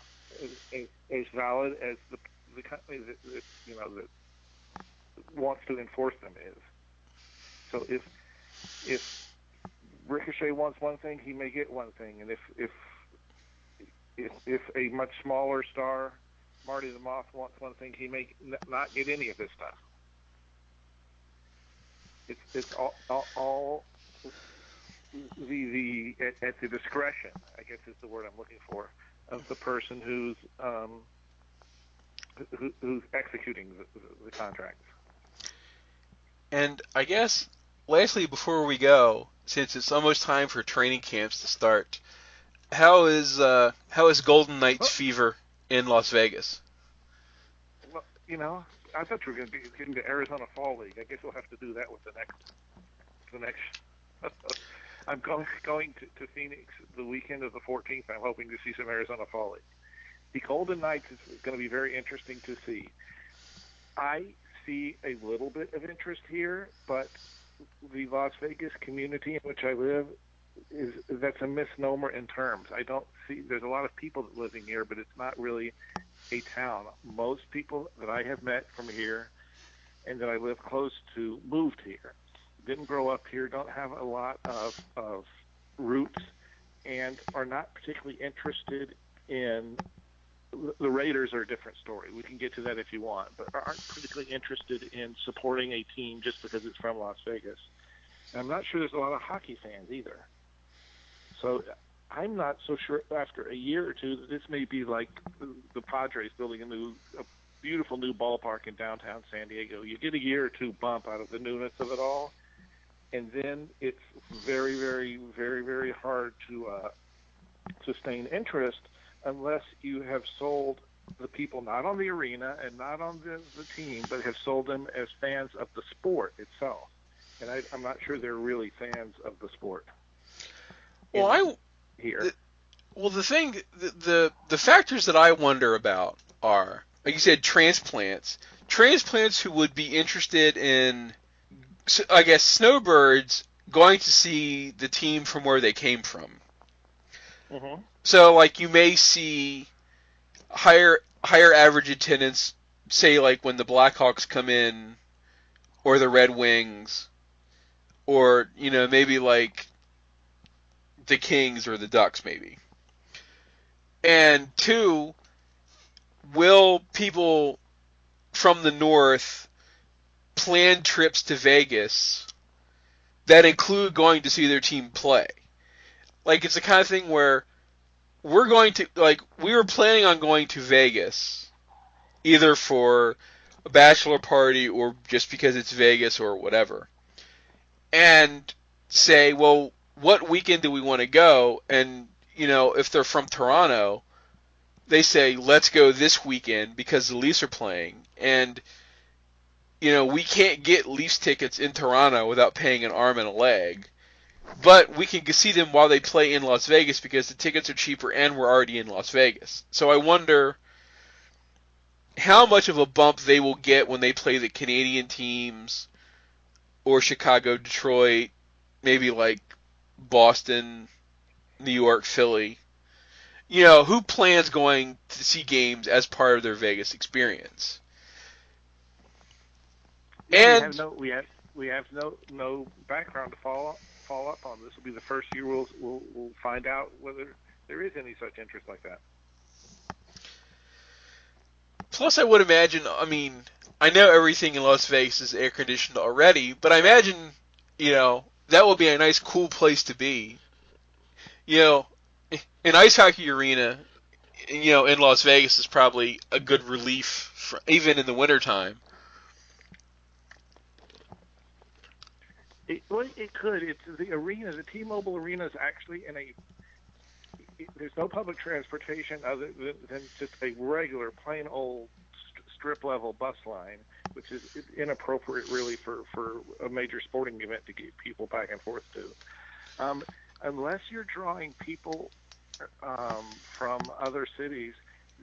as, as valid as the the company that, that you know that wants to enforce them is. So if if Ricochet wants one thing, he may get one thing, and if if if, if a much smaller star, Marty the Moth, wants one thing, he may not get any of this stuff. It's it's all all, all the the at, at the discretion, I guess is the word I'm looking for, of the person who's um, who, who's executing the, the, the contract.
And I guess, lastly, before we go, since it's almost time for training camps to start, how is uh, how is Golden Knights fever in Las Vegas?
Well, you know, I thought you were going to be getting to Arizona Fall League. I guess we'll have to do that with the next the next. <laughs> I'm going going to, to Phoenix the weekend of the 14th. I'm hoping to see some Arizona Fall League. The Golden Knights is going to be very interesting to see. I see a little bit of interest here, but the Las Vegas community in which I live is that's a misnomer in terms. I don't see there's a lot of people that living here, but it's not really a town. Most people that I have met from here and that I live close to moved here. Didn't grow up here, don't have a lot of, of roots, and are not particularly interested in the Raiders are a different story. We can get to that if you want, but aren't particularly interested in supporting a team just because it's from Las Vegas. And I'm not sure there's a lot of hockey fans either. So I'm not so sure after a year or two that this may be like the Padres building a new, a beautiful new ballpark in downtown San Diego. You get a year or two bump out of the newness of it all, and then it's very, very, very, very hard to uh, sustain interest unless you have sold the people not on the arena and not on the, the team, but have sold them as fans of the sport itself. And I, I'm not sure they're really fans of the sport.
Well, I
here.
The, well, the thing, the, the the factors that I wonder about are, like you said, transplants. Transplants who would be interested in, I guess, snowbirds going to see the team from where they came from.
Mm-hmm.
So, like, you may see higher higher average attendance, say, like when the Blackhawks come in, or the Red Wings, or you know maybe like the Kings or the Ducks, maybe. And two, will people from the North plan trips to Vegas that include going to see their team play? Like, it's the kind of thing where we're going to, like, we were planning on going to Vegas either for a bachelor party or just because it's Vegas or whatever. And say, well, what weekend do we want to go? And you know, if they're from Toronto, they say let's go this weekend because the Leafs are playing, and you know we can't get Leafs tickets in Toronto without paying an arm and a leg. But we can see them while they play in Las Vegas because the tickets are cheaper and we're already in Las Vegas. So I wonder how much of a bump they will get when they play the Canadian teams or Chicago, Detroit, maybe like Boston, New York, Philly. You know, who plans going to see games as part of their Vegas experience?
Yeah,
and
we have no we have we have no no background to follow follow up on. This will be the first year we'll we'll, we'll find out whether there is any such interest like that.
Plus, I would imagine. I mean, I know everything in Las Vegas is air conditioned already, but I imagine, you know, that would be a nice, cool place to be. You know, an ice hockey arena, you know, in Las Vegas is probably a good relief, for, even in the wintertime.
It, well, it could. It's the arena. The T-Mobile Arena is actually in a. It, there's no public transportation other than, than just a regular, plain old strip level bus line, which is inappropriate really for for a major sporting event to get people back and forth to. Um, unless you're drawing people um, from other cities,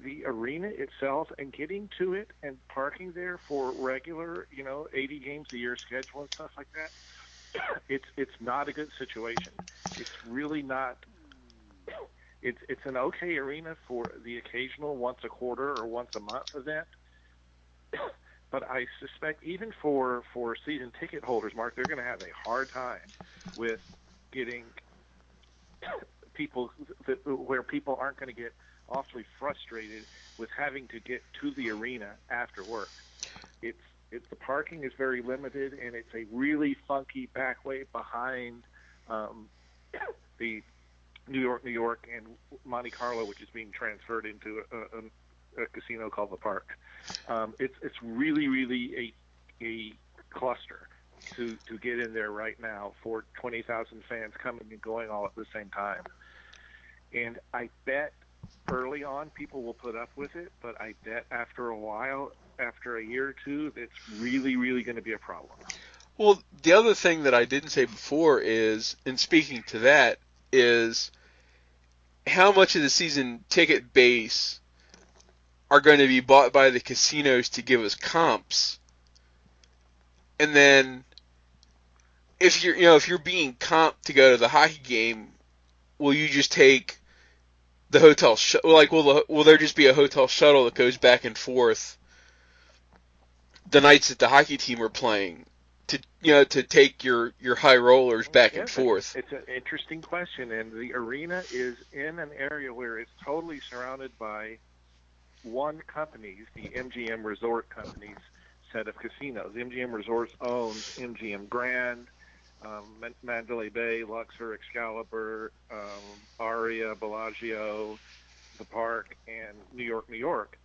the arena itself and getting to it and parking there for regular, you know, 80 games a year schedule and stuff like that, it's it's not a good situation. It's really not. It's it's an okay arena for the occasional once a quarter or once a month event, but I suspect even for for season ticket holders, Mark, they're going to have a hard time with getting people that, where people aren't going to get awfully frustrated with having to get to the arena after work. It's it, the parking is very limited, and it's a really funky back way behind um, the New York, New York, and Monte Carlo, which is being transferred into a, a, a casino called the Park. Um, it's it's really really a a cluster to to get in there right now for 20,000 fans coming and going all at the same time. And I bet early on people will put up with it, but I bet after a while, after a year or two, it's really really going to be a problem.
Well, the other thing that I didn't say before is, in speaking to that, is how much of the season ticket base are going to be bought by the casinos to give us comps, and then if you're you know if you're being comped to go to the hockey game, will you just take the hotel sh- like will the, will there just be a hotel shuttle that goes back and forth the nights that the hockey team are playing to you know to take your your high rollers back
yes,
and forth?
It's an interesting question, and the arena is in an area where it's totally surrounded by one company's, the MGM Resort Company's set of casinos. MGM Resorts owns MGM Grand, um, Mandalay Bay, Luxor, Excalibur, um, Aria, Bellagio, the Park, and New York, New York.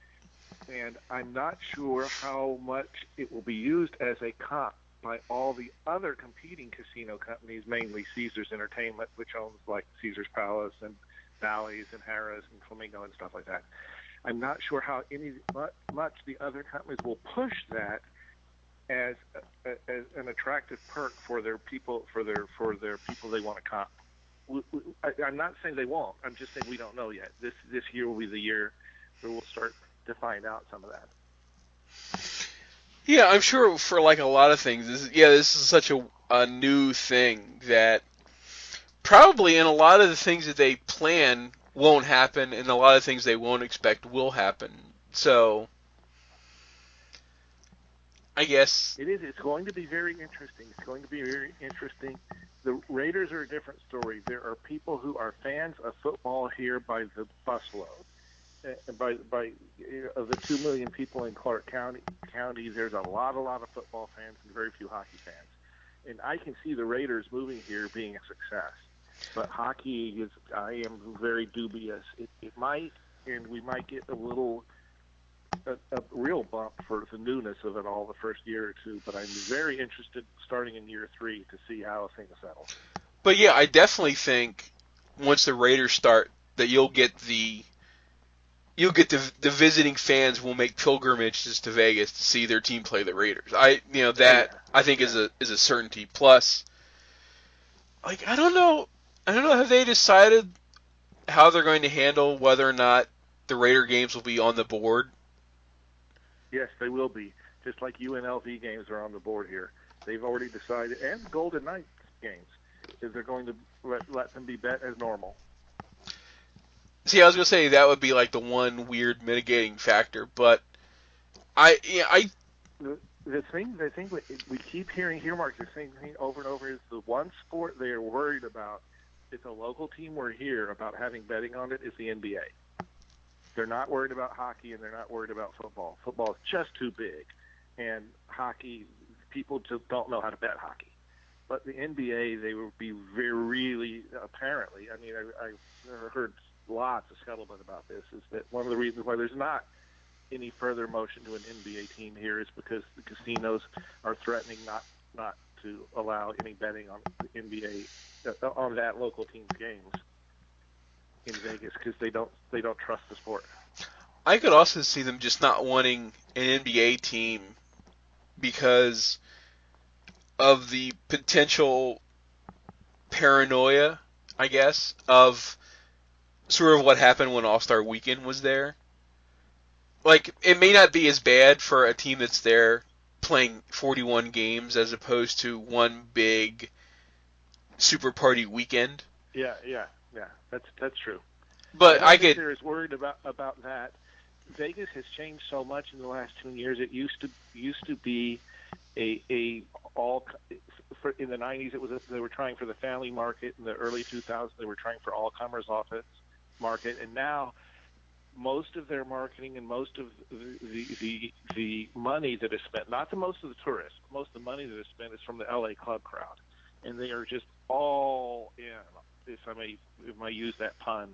And I'm not sure how much it will be used as a comp by all the other competing casino companies, mainly Caesars Entertainment, which owns like Caesars Palace and Bally's and Harrah's and Flamingo and stuff like that. I'm not sure how any much the other companies will push that as, a, as an attractive perk for their people for their for their people they want to comp. I, I'm not saying they won't. I'm just saying we don't know yet. This this year will be the year where we'll start to find out some of that.
Yeah, I'm sure for like a lot of things. This, yeah, this is such a, a new thing that probably in a lot of the things that they plan won't happen, and a lot of things they won't expect will happen. So, I guess
it is. It's going to be very interesting. It's going to be very interesting. The Raiders are a different story. There are people who are fans of football here by the busload uh, by by of the two million people in Clark County, county, there's a lot, a lot of football fans and very few hockey fans. And I can see the Raiders moving here being a success. But hockey is, I am very dubious. It, it might, and we might get a little, a, a real bump for the newness of it all the first year or two. But I'm very interested starting in year three to see how things settle.
But yeah, I definitely think once the Raiders start that you'll get the you'll get the the visiting fans will make pilgrimages to Vegas to see their team play the Raiders. I you know that I think is a is a certainty. Plus, like I don't know, I don't know. Have they decided how they're going to handle whether or not the Raider games will be on the board?
Yes, they will be. Just like UNLV games are on the board here. They've already decided, and Golden Knights games, is they're going to let, let them be bet as normal.
See, I was gonna say that would be like the one weird mitigating factor, but I, yeah, I.
The, the thing, the thing we, we keep hearing here, Mark, the same thing over and over is the one sport they are worried about. It's a local team we're here about having betting on it is the NBA. They're not worried about hockey and they're not worried about football. Football is just too big, and hockey, people just don't know how to bet hockey. But the NBA, they would be very, really apparently. I mean, I, I heard lots of scuttlebutt about this is that one of the reasons why there's not any further motion to an NBA team here is because the casinos are threatening not not to allow any betting on the NBA uh, on that local team's games in Vegas because they don't they don't trust the sport.
I could also see them just not wanting an NBA team because of the potential paranoia, I guess, of sort of what happened when All Star Weekend was there. Like it may not be as bad for a team that's there playing 41 games as opposed to one big super party weekend.
Yeah, yeah, yeah. That's that's true.
But I, I get
there is worried about about that. Vegas has changed so much in the last two years. It used to used to be a a all for, in the 90s. It was a, they were trying for the family market. In the early 2000s, they were trying for all comers office market, and now most of their marketing and most of the, the the the money that is spent, not the most of the tourists, most of the money that is spent is from the LA club crowd, and they are just all in. If I may, if I use that pun,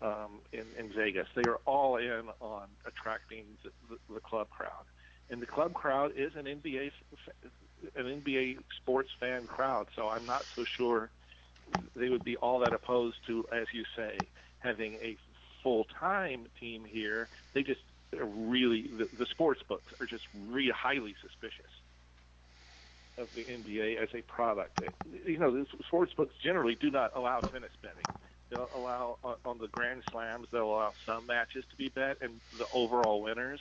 um, in, in Vegas, they are all in on attracting the, the, the club crowd, and the club crowd is an NBA an NBA sports fan crowd. So I'm not so sure they would be all that opposed to, as you say, having a full time team here. They just are really the, the sports books are just really highly suspicious of the NBA as a product. You know, the sports books generally do not allow tennis betting. They'll allow on the Grand Slams. They'll allow some matches to be bet and the overall winners.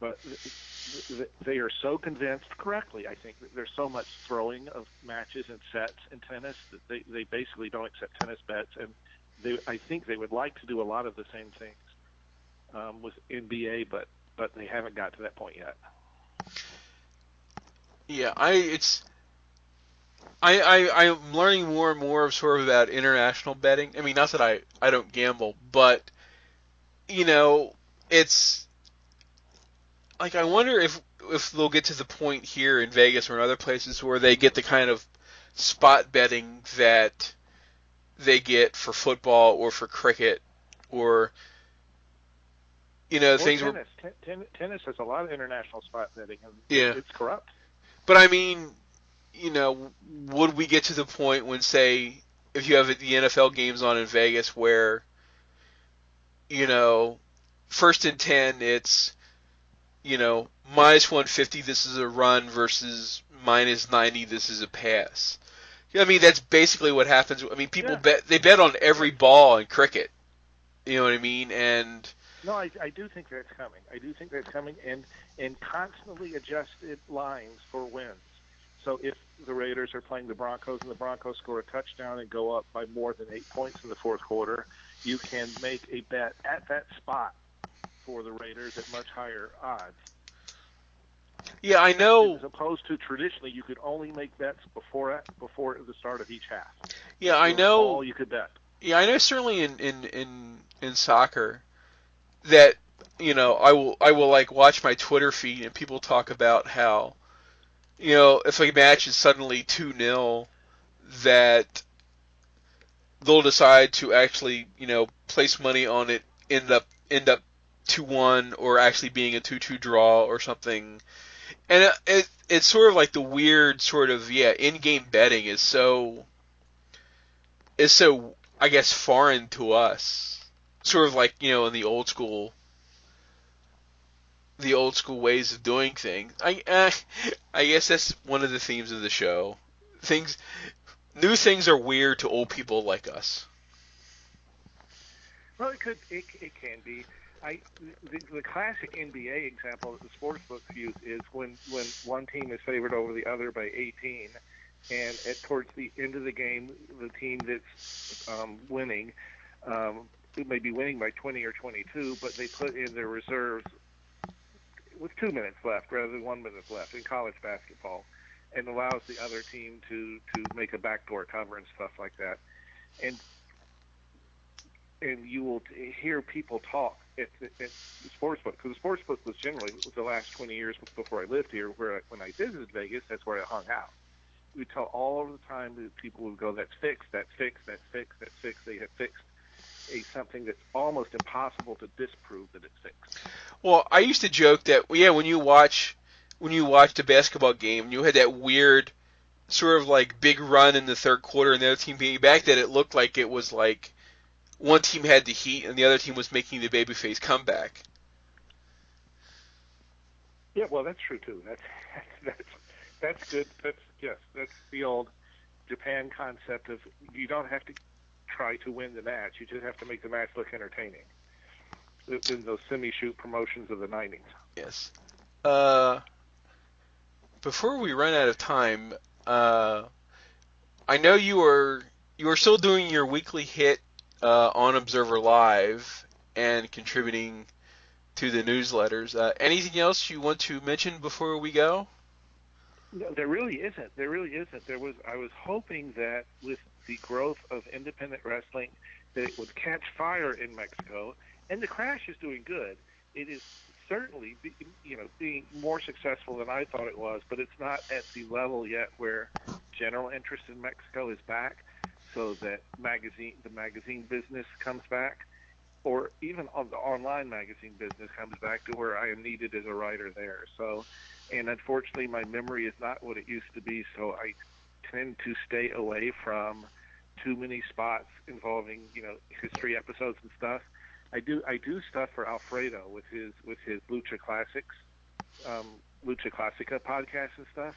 But they are so convinced correctly. I think there's so much throwing of matches and sets in tennis that they they basically don't accept tennis bets, and they I think they would like to do a lot of the same things um, with NBA, but but they haven't got to that point yet.
Yeah, I it's I, I I'm learning more and more of sort of about international betting. I mean, not that I I don't gamble, but you know, it's like I wonder if if they'll get to the point here in Vegas or in other places where they get the kind of spot betting that they get for football or for cricket or you know
or
things
tennis. Where, Ten- tennis has a lot of international spot betting and
yeah.
it's corrupt.
But I mean, you know, would we get to the point when say if you have the NFL games on in Vegas where you know, first and 10 it's you know, minus 150 this is a run versus minus 90 this is a pass. I mean, that's basically what happens. I mean, people yeah. bet they bet on every ball in cricket. You know what I mean? And
no, I, I do think that's coming. I do think that's coming, and and constantly adjusted lines for wins. So if the Raiders are playing the Broncos and the Broncos score a touchdown and go up by more than eight points in the fourth quarter, you can make a bet at that spot for the Raiders at much higher odds.
Yeah, I know.
As opposed to traditionally, you could only make bets before at before the start of each half.
Yeah, I know.
All you could bet.
Yeah, I know. Certainly in in in in soccer, that you know, I will I will like watch my Twitter feed and people talk about how, you know, if a match is suddenly two 0 that they'll decide to actually you know place money on it end up end up two one or actually being a two two draw or something and it, it, it's sort of like the weird sort of yeah in-game betting is so is so I guess foreign to us. Sort of like you know in the old school the old school ways of doing things. I uh, I guess that's one of the themes of the show. Things new things are weird to old people like us.
Well, it could it, it can be. I the, the classic NBA example that the sports books use is when when one team is favored over the other by 18, and at towards the end of the game, the team that's um, winning um, may be winning by 20 or 22, but they put in their reserves with two minutes left rather than one minute left in college basketball, and allows the other team to to make a backdoor cover and stuff like that. And and you will hear people talk at, at the sports book because the sports book was generally the last 20 years before I lived here. Where I, when I visited Vegas, that's where I hung out. We tell all over the time that people would go, "That's fixed. That's fixed. That's fixed. That's fixed." They have fixed a something that's almost impossible to disprove that it's fixed.
Well, I used to joke that yeah, when you watch when you watched a basketball game, you had that weird sort of like big run in the third quarter and the other team being back that it looked like it was like one team had the heat and the other team was making the babyface comeback.
Yeah, well, that's true too. That's <laughs> that's that's good. That's yes, that's the old Japan concept of you don't have to try to win the match; you just have to make the match look entertaining. In those semi-shoot promotions of the '90s.
Yes. Uh, before we run out of time, uh, I know you are you are still doing your weekly hit uh, on Observer Live and contributing to the newsletters. Uh, anything else you want to mention before we go?
No, there really isn't. There really isn't. There was. I was hoping that with the growth of independent wrestling, that it would catch fire in Mexico, and the Crash is doing good. It is certainly, you know, being more successful than I thought it was, but it's not at the level yet where general interest in Mexico is back, so that magazine, the magazine business comes back, or even on the online magazine business comes back to where I am needed as a writer there. So, and unfortunately, my memory is not what it used to be, so I tend to stay away from too many spots involving, you know, history episodes and stuff I do I do stuff for Alfredo with his with his Lucha Classics, um, Lucha Classica podcast and stuff.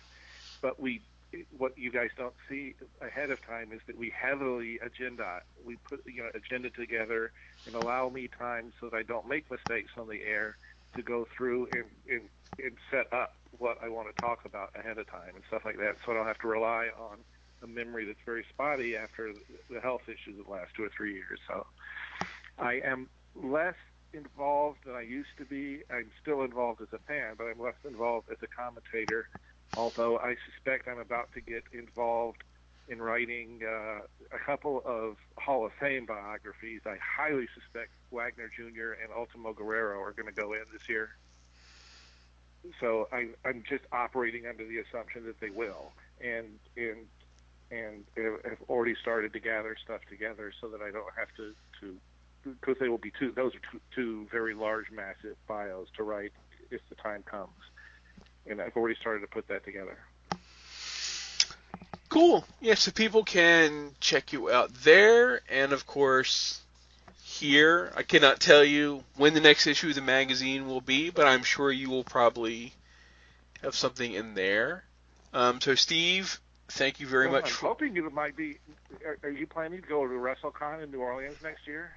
But we what you guys don't see ahead of time is that we heavily agenda we put you know agenda together and allow me time so that I don't make mistakes on the air to go through and, and, and set up what I want to talk about ahead of time and stuff like that so I don't have to rely on a memory that's very spotty after the health issues that last two or three years. So I am less involved than I used to be. I'm still involved as a fan, but I'm less involved as a commentator. Although I suspect I'm about to get involved in writing uh, a couple of Hall of Fame biographies. I highly suspect Wagner Jr. and Ultimo Guerrero are going to go in this year. So I, I'm just operating under the assumption that they will, and and and have already started to gather stuff together so that I don't have to to because they will be two. Those are two, two very large, massive bios to write if the time comes, and I've already started to put that together.
Cool. Yeah, so people can check you out there, and of course here. I cannot tell you when the next issue of the magazine will be, but I'm sure you will probably have something in there. Um, so, Steve, thank you very
well,
much.
I'm for... hoping you might be. Are, are, you planning to go to WrestleCon in New Orleans next year?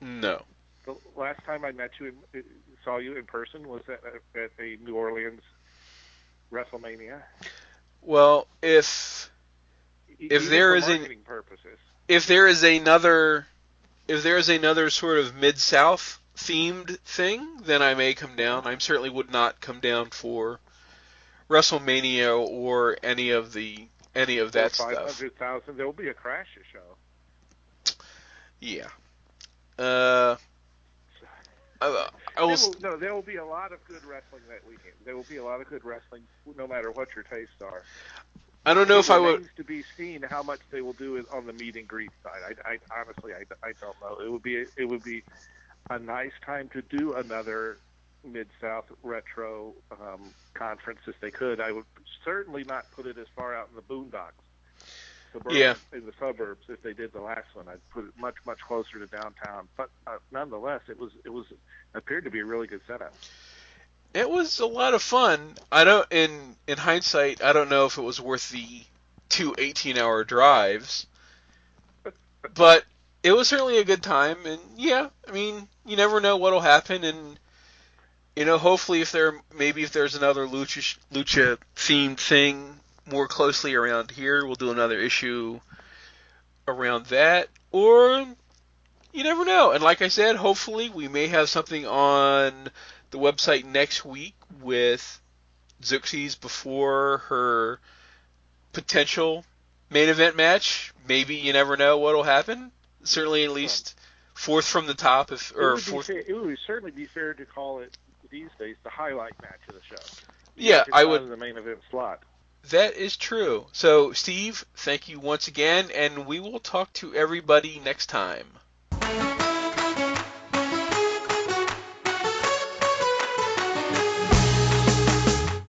No.
The last time I met you, in, saw you in person, was at, at a New Orleans WrestleMania.
Well, if if
Even
there is
a purposes.
if there is another if there is another sort of mid south themed thing, then I may come down. I certainly would not come down for WrestleMania or any of the any of that
stuff.
Five
hundred thousand. There will be a crash of show.
Yeah, uh, I, I will,
there will, no, there will be a lot of good wrestling that weekend. There will be a lot of good wrestling, no matter what your tastes are.
I don't know
it
if I would.
to be seen how much they will do on the meet and greet side. I, I honestly, I, I don't know. It would be it would be a nice time to do another mid South retro um, conference if they could. I would certainly not put it as far out in the boondocks suburban,
yeah.
in the suburbs if they did the last one. I'd put it much much closer to downtown, but uh, nonetheless, it was it was appeared to be a really good setup.
It was a lot of fun. I don't in in hindsight, I don't know if it was worth the two 18-hour drives, but it was certainly a good time. And yeah, I mean, you never know what'll happen, and you know, hopefully, if there maybe if there's another lucha lucha themed thing more closely around here. We'll do another issue around that, or you never know. And like I said, hopefully we may have something on the website next week with Zeuxis before her potential main event match. Maybe you never know what'll happen. Certainly, at least fourth from the top, if or
it
fourth.
Fair, it would certainly be fair to call it these days the highlight match of the show.
Yeah, I would.
The main event slot.
That is true. So, Steve, thank you once again, and we will talk to everybody next time.